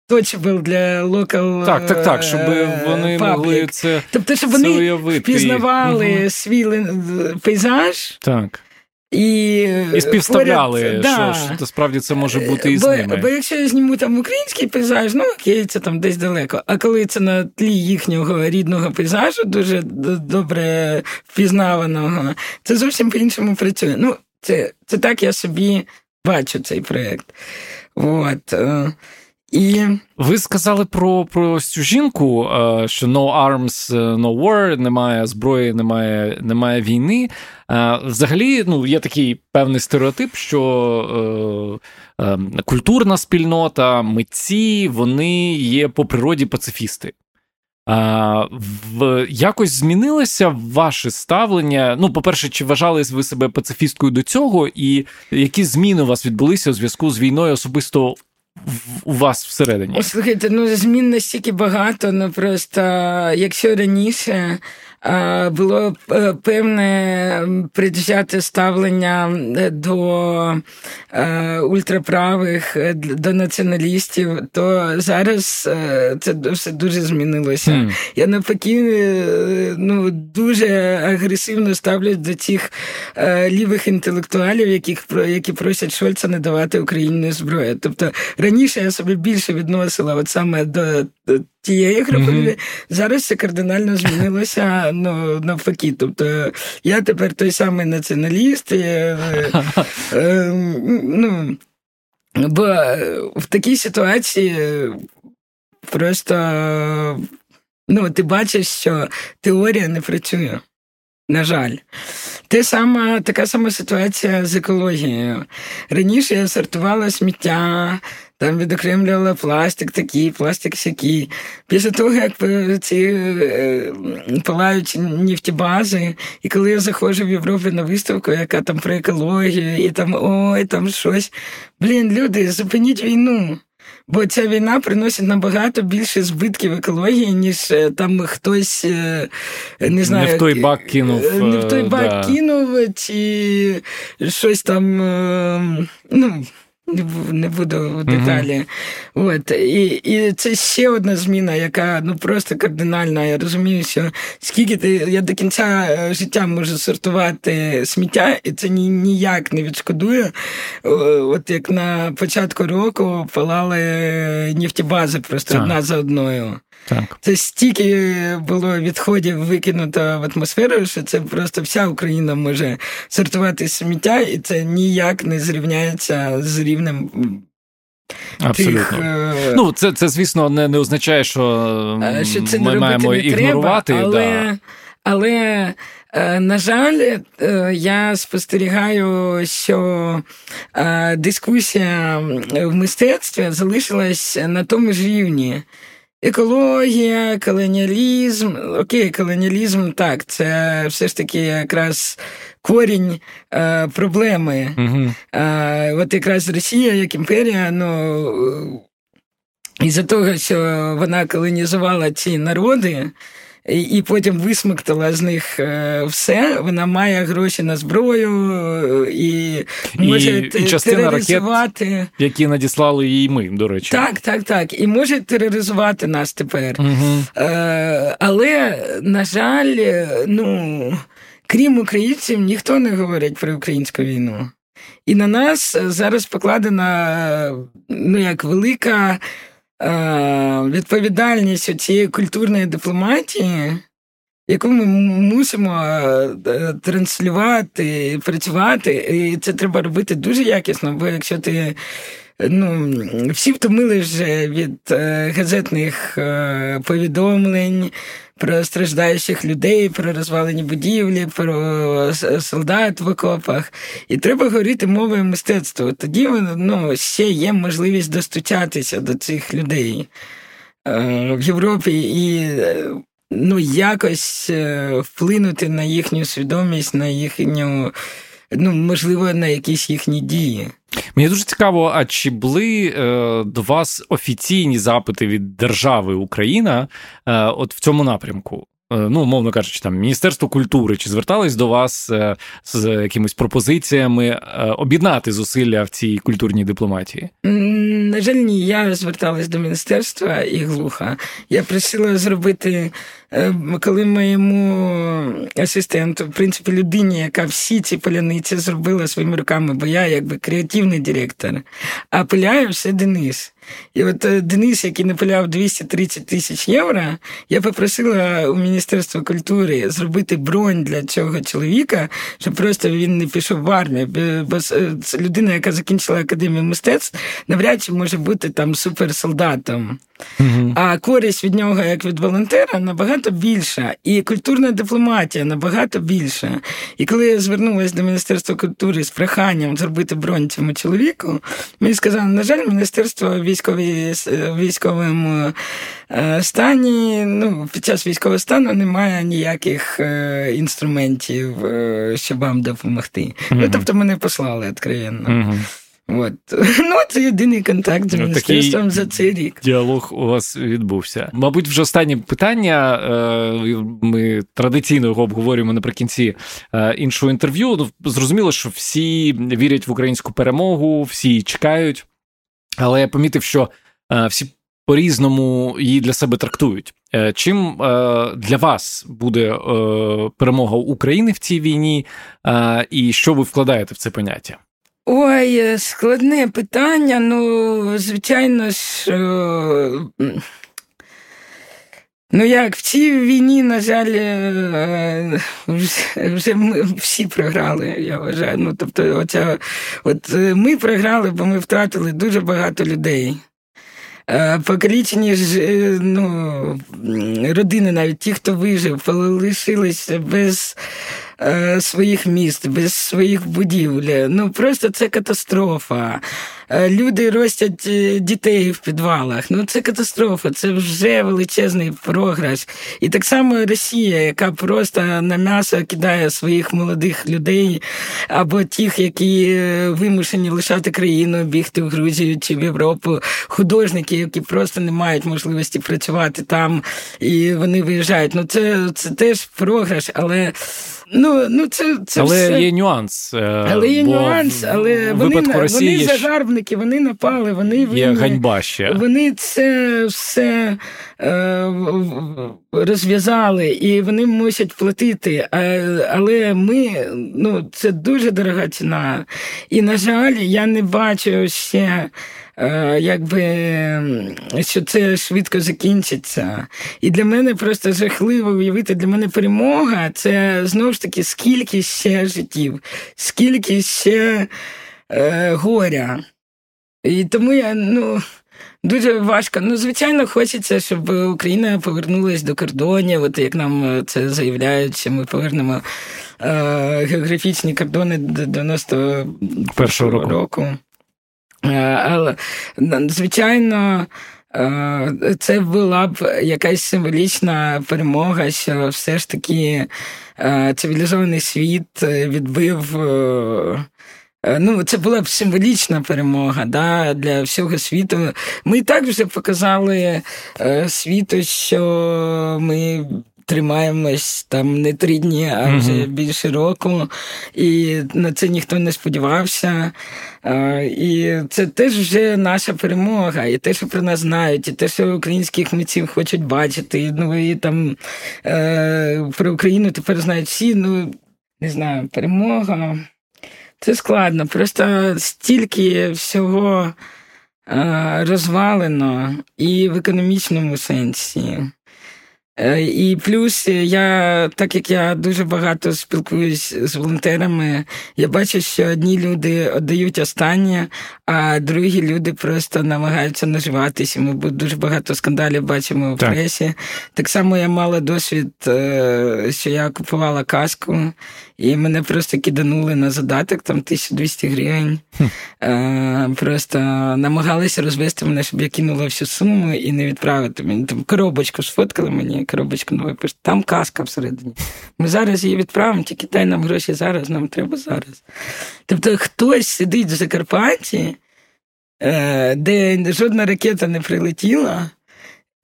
Speaker 1: Точно для локал.
Speaker 2: Так, так, так, щоб вони
Speaker 1: паблік.
Speaker 2: могли це.
Speaker 1: Тобто, щоб вони уявити. впізнавали угу. свій пейзаж.
Speaker 2: Так.
Speaker 1: І
Speaker 2: і співставляли, поряд, да. що ж справді це може бути і з
Speaker 1: бо,
Speaker 2: ними.
Speaker 1: Бо якщо я зніму там український пейзаж, ну окей, це там десь далеко. А коли це на тлі їхнього рідного пейзажу, дуже добре впізнаваного, це зовсім по-іншому працює. Ну, це це так я собі бачу цей проєкт. От. І...
Speaker 2: Ви сказали про про цю жінку, е, що no arms, е, no war, немає зброї, немає немає війни. Е, взагалі, ну, є такий певний стереотип, що е, е, культурна спільнота, митці, вони є по природі пацифісти. А, в, Якось змінилося ваше ставлення? Ну, по-перше, чи вважали ви себе пацифісткою до цього, і які зміни у вас відбулися у зв'язку з війною особисто у вас всередині?
Speaker 1: Слухайте, ну змін настільки багато, ну просто якщо раніше було е, певне предвзяте ставлення е, до е, ультраправих, до націоналістів, то зараз це все дуже змінилося. Mm. Я навпаки ну, дуже агресивно ставлюсь до цих лівих інтелектуалів, яких які просять Шольца не давати Україні зброю. Тобто раніше я собі більше відносила от саме до тієї групи. Mm-hmm. Зараз це кардинально змінилося ну, навпаки. Тобто я тепер той самий націоналіст. І, е, е, ну, Бо в такій ситуації просто ну, ти бачиш, що теорія не працює. На жаль, те сама, така сама ситуація з екологією. Раніше я сортувала сміття, там відокремлювала пластик такий, пластик сякий. Після того, як ці е, палають нефтебази, і коли я заходжу в Європу на виставку, яка там про екологію, і там ой, там щось. Блін, люди, зупиніть війну. Бо ця війна приносить набагато більше збитків екології, ніж е, там хтось е, не знаю,
Speaker 2: не в той бак кинув.
Speaker 1: Не в той бак да. кинув, чи щось там. ну, не буду в деталі. Mm-hmm. От. І і це ще одна зміна, яка ну просто кардинальна. Я розумію, що скільки ти я до кінця е, життя можу сортувати сміття, і це ні, ніяк не відшкодує. От як на початку року палали нефтібази просто одна за одною. Так. Це стільки було відходів викинуто в атмосферу, що це просто вся Україна може сортувати сміття, і це ніяк не зрівняється з рівнем.
Speaker 2: Абсолютно. Тих, е... Ну, це, це, звісно, не не означає, що, що це ми маємо не ігнорувати.
Speaker 1: Треба, але,
Speaker 2: да.
Speaker 1: але е, на жаль, е, я спостерігаю, що е, дискусія в мистецтві залишилась на тому ж рівні. Екологія, колоніалізм. Окей, колоніалізм так, це все ж таки якраз корінь е, проблеми. Угу. Е, От якраз Росія як імперія, ну із-за того, що вона колонізувала ці народи і потім висмоктала з них е, все. Вона має гроші на зброю е, і може і, і частина ракет,
Speaker 2: які надіслали їй ми, до речі.
Speaker 1: Так, так, так. І може тероризувати нас тепер. Угу. Але, на жаль, ну. Крім українців, ніхто не говорить про українську війну. І на нас зараз покладена ну, як велика відповідальність цієї культурної дипломатії яку ми мусимо е, транслювати, працювати, і це треба робити дуже якісно, бо якщо ти. Ну, всі втомили вже від е, газетних е, повідомлень про страждаючих людей, про розвалені будівлі, про солдат в окопах. І треба говорити мовою мистецтва. Тоді ну, ще є можливість достучатися до цих людей в Європі і ну, якось е, вплинути на їхню свідомість, на їхню, ну, можливо, на якісь їхні дії.
Speaker 2: Мені дуже цікаво, а чи були е, до вас офіційні запити від держави Україна е, от в цьому напрямку? Е, ну, умовно кажучи, там Міністерство культури чи звертались до вас е, з якимись пропозиціями е, об'єднати зусилля в цій культурній дипломатії?
Speaker 1: На жаль, ні, я зверталась до міністерства і глуха. Я просила зробити коли моєму асистенту, в принципі, людині, яка всі ці поляниці зробила своїми руками, бо я якби креативний директор, а пиляє все Денис. І от е, Денис, який напиляв 230 тисяч євро, я попросила у Міністерства культури зробити бронь для цього чоловіка, щоб просто він не пішов в армію. Бо це людина, яка закінчила академію мистецтв, навряд чи може бути там суперсолдатом. Угу. А користь від нього, як від волонтера, набагато більша. І культурна дипломатія набагато більша. І коли я звернулася до Міністерства культури з проханням зробити бронь цьому чоловіку, мені сказали, на жаль, міністерство військові, військовому е, стані, ну, під час військового стану немає ніяких е, інструментів, е, щоб вам допомогти. Угу. Ну, тобто мене послали відкровенно. Угу. От. Ну, це єдиний контакт з ну, міністерством за цей рік.
Speaker 2: Діалог у вас відбувся. Мабуть, вже останнє питання. Е, ми традиційно його обговорюємо наприкінці е, іншого інтерв'ю. Ну, зрозуміло, що всі вірять в українську перемогу, всі чекають, але я помітив, що е, всі по-різному її для себе трактують. Чим для вас буде перемога України в цій війні, і що ви вкладаєте в це поняття?
Speaker 1: Ой, е, складне питання. Ну, звичайно ж. Е, ну, як в цій війні, на жаль, е, вже ми всі програли, я вважаю. Ну, тобто, оця, от ми програли, бо ми втратили дуже багато людей. Покалічені ж ну, родини, навіть ті, хто вижив, лишилися без Е, своїх міст, без своїх будівель. Ну просто це катастрофа. Е, люди ростять е, дітей в підвалах. Ну це катастрофа, це вже величезний програш. І так само Росія, яка просто на м'ясо кидає своїх молодих людей або тих, які вимушені лишати країну, бігти в Грузію чи в Європу, художники, які просто не мають можливості працювати там, і вони виїжджають. Ну це, це теж програш, але. Ну, ну це, це
Speaker 2: Але
Speaker 1: все.
Speaker 2: є нюанс.
Speaker 1: Е, але є
Speaker 2: бо
Speaker 1: нюанс, але вони
Speaker 2: Росії
Speaker 1: вони загарбники, вони напали, вони
Speaker 2: є
Speaker 1: винні.
Speaker 2: ганьба ще.
Speaker 1: Вони це все е, розв'язали і вони мусять платити. А, Але ми, ну, це дуже дорога ціна. І, на жаль, я не бачу ще. Е, якби що це швидко закінчиться. І для мене просто жахливо уявити, для мене перемога це знову ж таки, скільки ще життів, скільки ще е, горя. І тому я, ну. Дуже важко. Ну, звичайно, хочеться, щоб Україна повернулася до кордонів. От як нам це заявляють, що ми повернемо е, географічні кордони до 91-го року. року. Е, але звичайно. Е, це була б якась символічна перемога, що все ж таки е, цивілізований світ відбив. Ну, це була б символічна перемога да, для всього світу. Ми і так вже показали світу, що ми тримаємось там не три дні, а вже mm-hmm. більше року. І на це ніхто не сподівався. І це теж вже наша перемога, і те, що про нас знають, і те, що українських митців хочуть бачити. Ну і там е, про Україну тепер знають всі. Ну не знаю, перемога. Це складно. Просто стільки всього е, розвалено і в економічному сенсі і плюс я, так як я дуже багато спілкуюсь з волонтерами, я бачу, що одні люди віддають останнє, а другі люди просто намагаються наживатися. Ми дуже багато скандалів бачимо в так. пресі. Так само я мала досвід, е, що я купувала каску, і мене просто киданули на задаток, там 1200 гривень. Хм. Просто намагалися розвести мене, щоб я кинула всю суму і не відправити мені. Там коробочку сфоткали мені, коробочку нову пишуть, там каска всередині. Ми зараз її відправимо, тільки дай нам гроші зараз, нам треба зараз. Тобто хтось сидить в Закарпатті, е, де жодна ракета не прилетіла.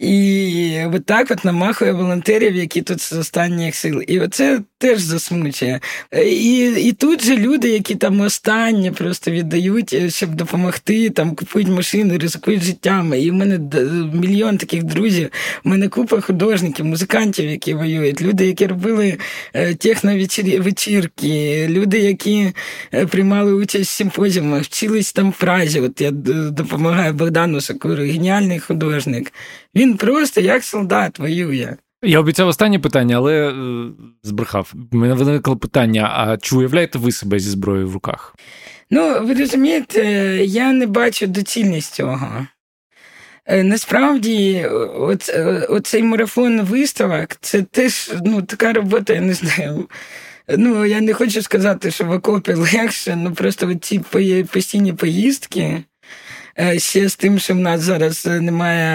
Speaker 1: І так от намахує волонтерів, які тут з останніх сил. І оце теж засмучує. І і тут же люди, які там останнє просто віддають, е, щоб допомогти, там купують машини, ризикують життями. І в мене мільйон таких друзів. У мене купа художників, музикантів, які воюють, люди, які робили е, техновечірки, люди, які е, приймали участь в симпозіумах, вчились там в Празі. От я допомагаю Богдану Сокуру, геніальний художник. Він просто як солдат воює.
Speaker 2: Я обіцяв останнє питання, але е, збрехав. У мене виникло питання: а чи уявляєте ви себе зі зброєю в руках?
Speaker 1: Ну, ви розумієте, я не бачу доцільність цього. Е, насправді, оц, оцей марафон виставок це теж ну, така робота, я не знаю. Ну, я не хочу сказати, що в окопі легше, ну просто ці постійні поїздки. Е, ще з тим, що в нас зараз е, немає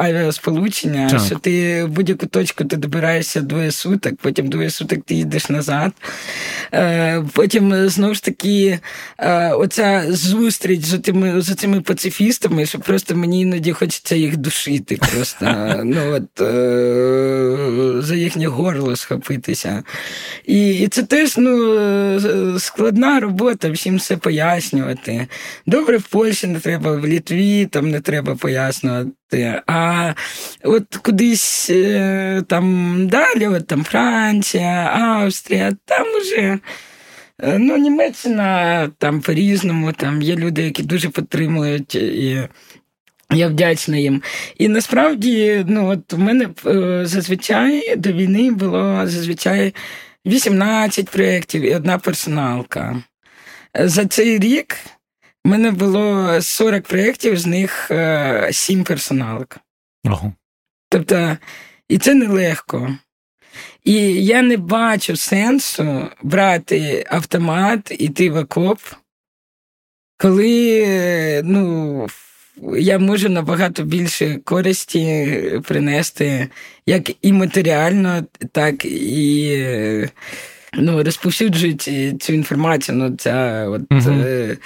Speaker 1: авіасполучення, так. що ти в будь-яку точку ти добираєшся двоє суток, потім двоє суток ти їдеш назад. Е, потім знову ж таки оця зустріч з тими, з цими пацифістами, що просто мені іноді хочеться їх душити. Просто ну, от, за їхнє горло схопитися. І і це теж ну, складна робота, всім все пояснювати. Добре, в Польщі не треба в Літві, там не треба пояснювати. А от кудись е, там далі, от там Франція, Австрія, там уже. Е, ну, Німеччина там по-різному, там є люди, які дуже підтримують, і я вдячна їм. І насправді, ну, от у мене е, зазвичай до війни було зазвичай 18 проєктів і одна персоналка. За цей рік у мене було 40 проєктів, з них 7 е, персоналок.
Speaker 2: Ага.
Speaker 1: Тобто, і це нелегко. І я не бачу сенсу брати автомат, іти в окоп, коли ну, я можу набагато більше користі принести, як і матеріально, так і ну, розповсюджують цю інформацію. Ну, ця от, угу.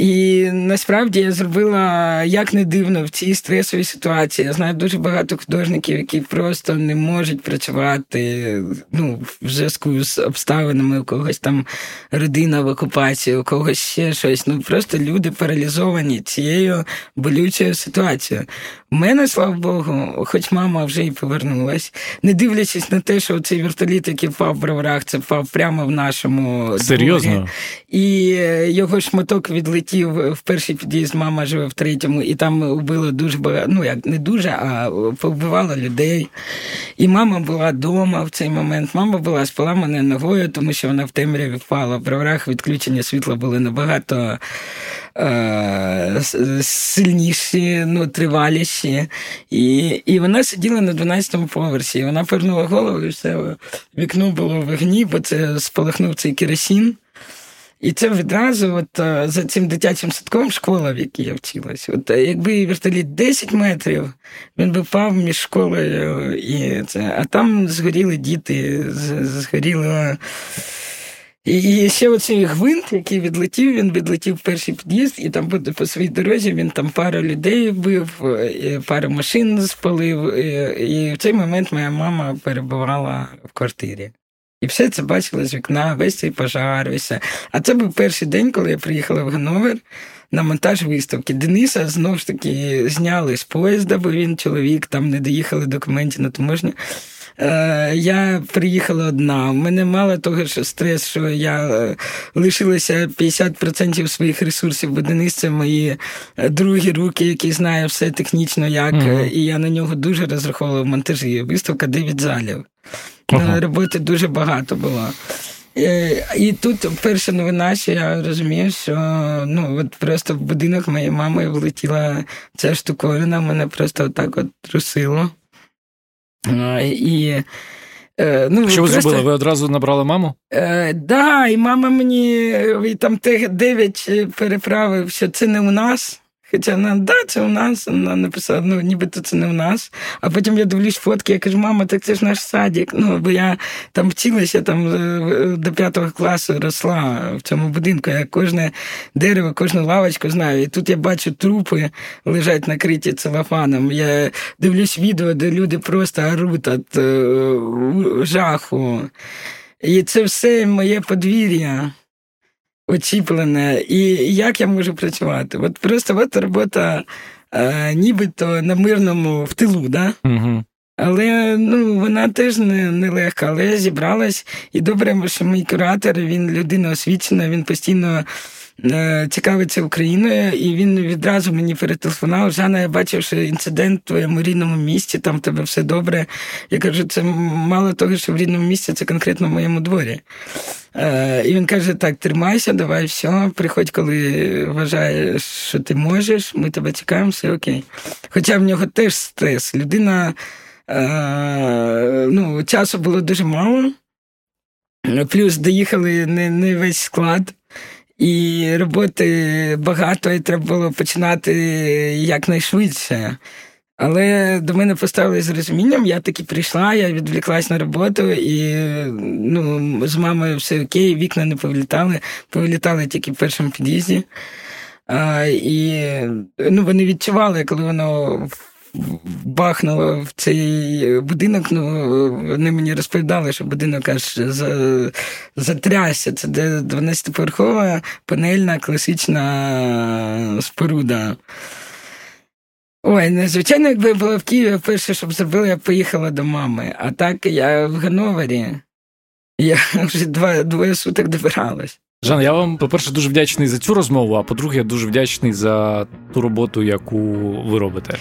Speaker 1: І насправді я зробила як не дивно в цій стресовій ситуації. Я знаю дуже багато художників, які просто не можуть працювати ну, в зв'язку з обставинами, у когось там родина в окупації, у когось ще щось. Ну просто люди паралізовані цією болючою ситуацією. У мене, слава Богу, хоч мама вже і повернулась, не дивлячись на те, що цей вертоліт, який впав в броварах, це впав прямо в нашому
Speaker 2: серйозно. Дворі.
Speaker 1: І його шматок відлетів в перший під'їзд, мама живе в третьому, і там вбило дуже багато, ну як не дуже, а повбивало людей. І мама була вдома в цей момент. Мама була з поламаною ногою, тому що вона в темряві впала. В броварах відключення світла були набагато е- сильніші, ну, триваліші. І і вона сиділа на 12-му поверсі. І Вона повернула голову, і все вікно було в вогні, бо це спалахнув цей керосін. І це відразу, от е, за цим дитячим садком школа, в якій я вчилась. От е, якби вертоліт 10 метрів, він би впав між школою і це. А там згоріли діти, згоріло. І ще оцей гвинт, який відлетів, він відлетів в перший під'їзд, і там буде по своїй дорозі він там пару людей вбив, е, пару машин спалив. І в цей момент моя мама перебувала в квартирі. І все це бачили з вікна, весь цей пожар, весь. А це був перший день, коли я приїхала в Гановер на монтаж виставки. Дениса знову ж таки зняли з поїзда, бо він чоловік, там не доїхали документів на таможню. Е, я приїхала одна. У мене мало того, що стрес, що я е, лишилася 50% своїх ресурсів, бо Денис це мої е, другі руки, які знає все технічно як. Mm-hmm. І я на нього дуже розраховувала в монтажі. Виставка 9 залів. Uh-huh. Роботи дуже багато було. І тут перша новина, що я розумію, що ну от просто в будинок моєї мами влетіла ця штуковина, мене просто отак от трусило. І
Speaker 2: Е, ну, Що ви просто... зробили? Ви одразу набрали маму?
Speaker 1: Е, да, і мама мені і там тих дев'ять переправив, що це не у нас. Хоча вона, да, це у нас, вона написала, ну нібито це не у нас. А потім я дивлюсь фотки, я кажу, мама, так це ж наш садик. Ну, бо я там вчилася там е, до п'ятого класу росла в цьому будинку. Я кожне дерево, кожну лавочку знаю. І тут я бачу трупи лежать накриті целофаном. Я дивлюсь відео, де люди просто оруть від е, жаху. І це все моє подвір'я очіплене, і як я можу працювати? От просто от робота е, нібито на мирному в тилу, да? Угу. Але ну, вона теж не, не легка, але я зібралась, і добре, що мій куратор, він людина освічена, він постійно. Е, цікавиться Україною, і він відразу мені перетелефонував. Жанна, я бачив, що інцидент в твоєму рідному місті, там в тебе все добре. Я кажу, це мало того, що в рідному місті, це конкретно в моєму дворі. Е, і він каже: так, тримайся, давай, все, приходь, коли вважаєш, що ти можеш, ми тебе чекаємо, все окей. Хоча в нього теж стрес. Людина е, ну, часу було дуже мало, плюс доїхали не, не весь склад. І роботи багато, і треба було починати якнайшвидше. Але до мене поставили з розумінням, я таки прийшла, я відвліклась на роботу, і ну, з мамою все окей, вікна не повилітали, повилітали тільки в першому під'їзді. А, І ну, вони відчували, коли воно бахнуло в цей будинок. Ну, Вони мені розповідали, що будинок аж затрясся. Це 12-поверхова панельна класична споруда. Ой, незвичайно, якби я була в Києві, перше, що б зробила, я поїхала до мами. А так я в Гановері. Я вже два, двоє суток добиралась.
Speaker 2: Жан, я вам, по-перше, дуже вдячний за цю розмову, а по-друге, я дуже вдячний за ту роботу, яку ви робите.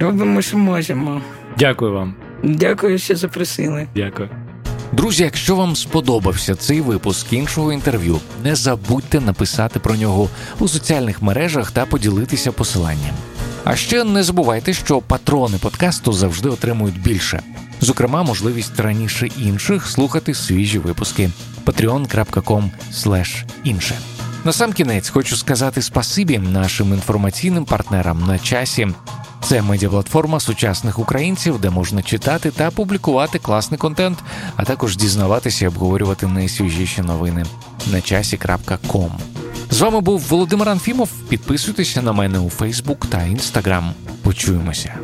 Speaker 1: Робимо, що можемо.
Speaker 2: Дякую вам.
Speaker 1: Дякую, що запросили.
Speaker 2: Дякую.
Speaker 3: Друзі, якщо вам сподобався цей випуск іншого інтерв'ю, не забудьте написати про нього у соціальних мережах та поділитися посиланням. А ще не забувайте, що патрони подкасту завжди отримують більше, зокрема, можливість раніше інших слухати свіжі випуски patreon.com інше. На сам кінець хочу сказати спасибі нашим інформаційним партнерам на часі. Це медіаплатформа сучасних українців, де можна читати та публікувати класний контент, а також дізнаватися і обговорювати найсвіжіші новини на часі.ком. З вами був Володимир Анфімов. Підписуйтеся на мене у Фейсбук та Інстаграм. Почуємося.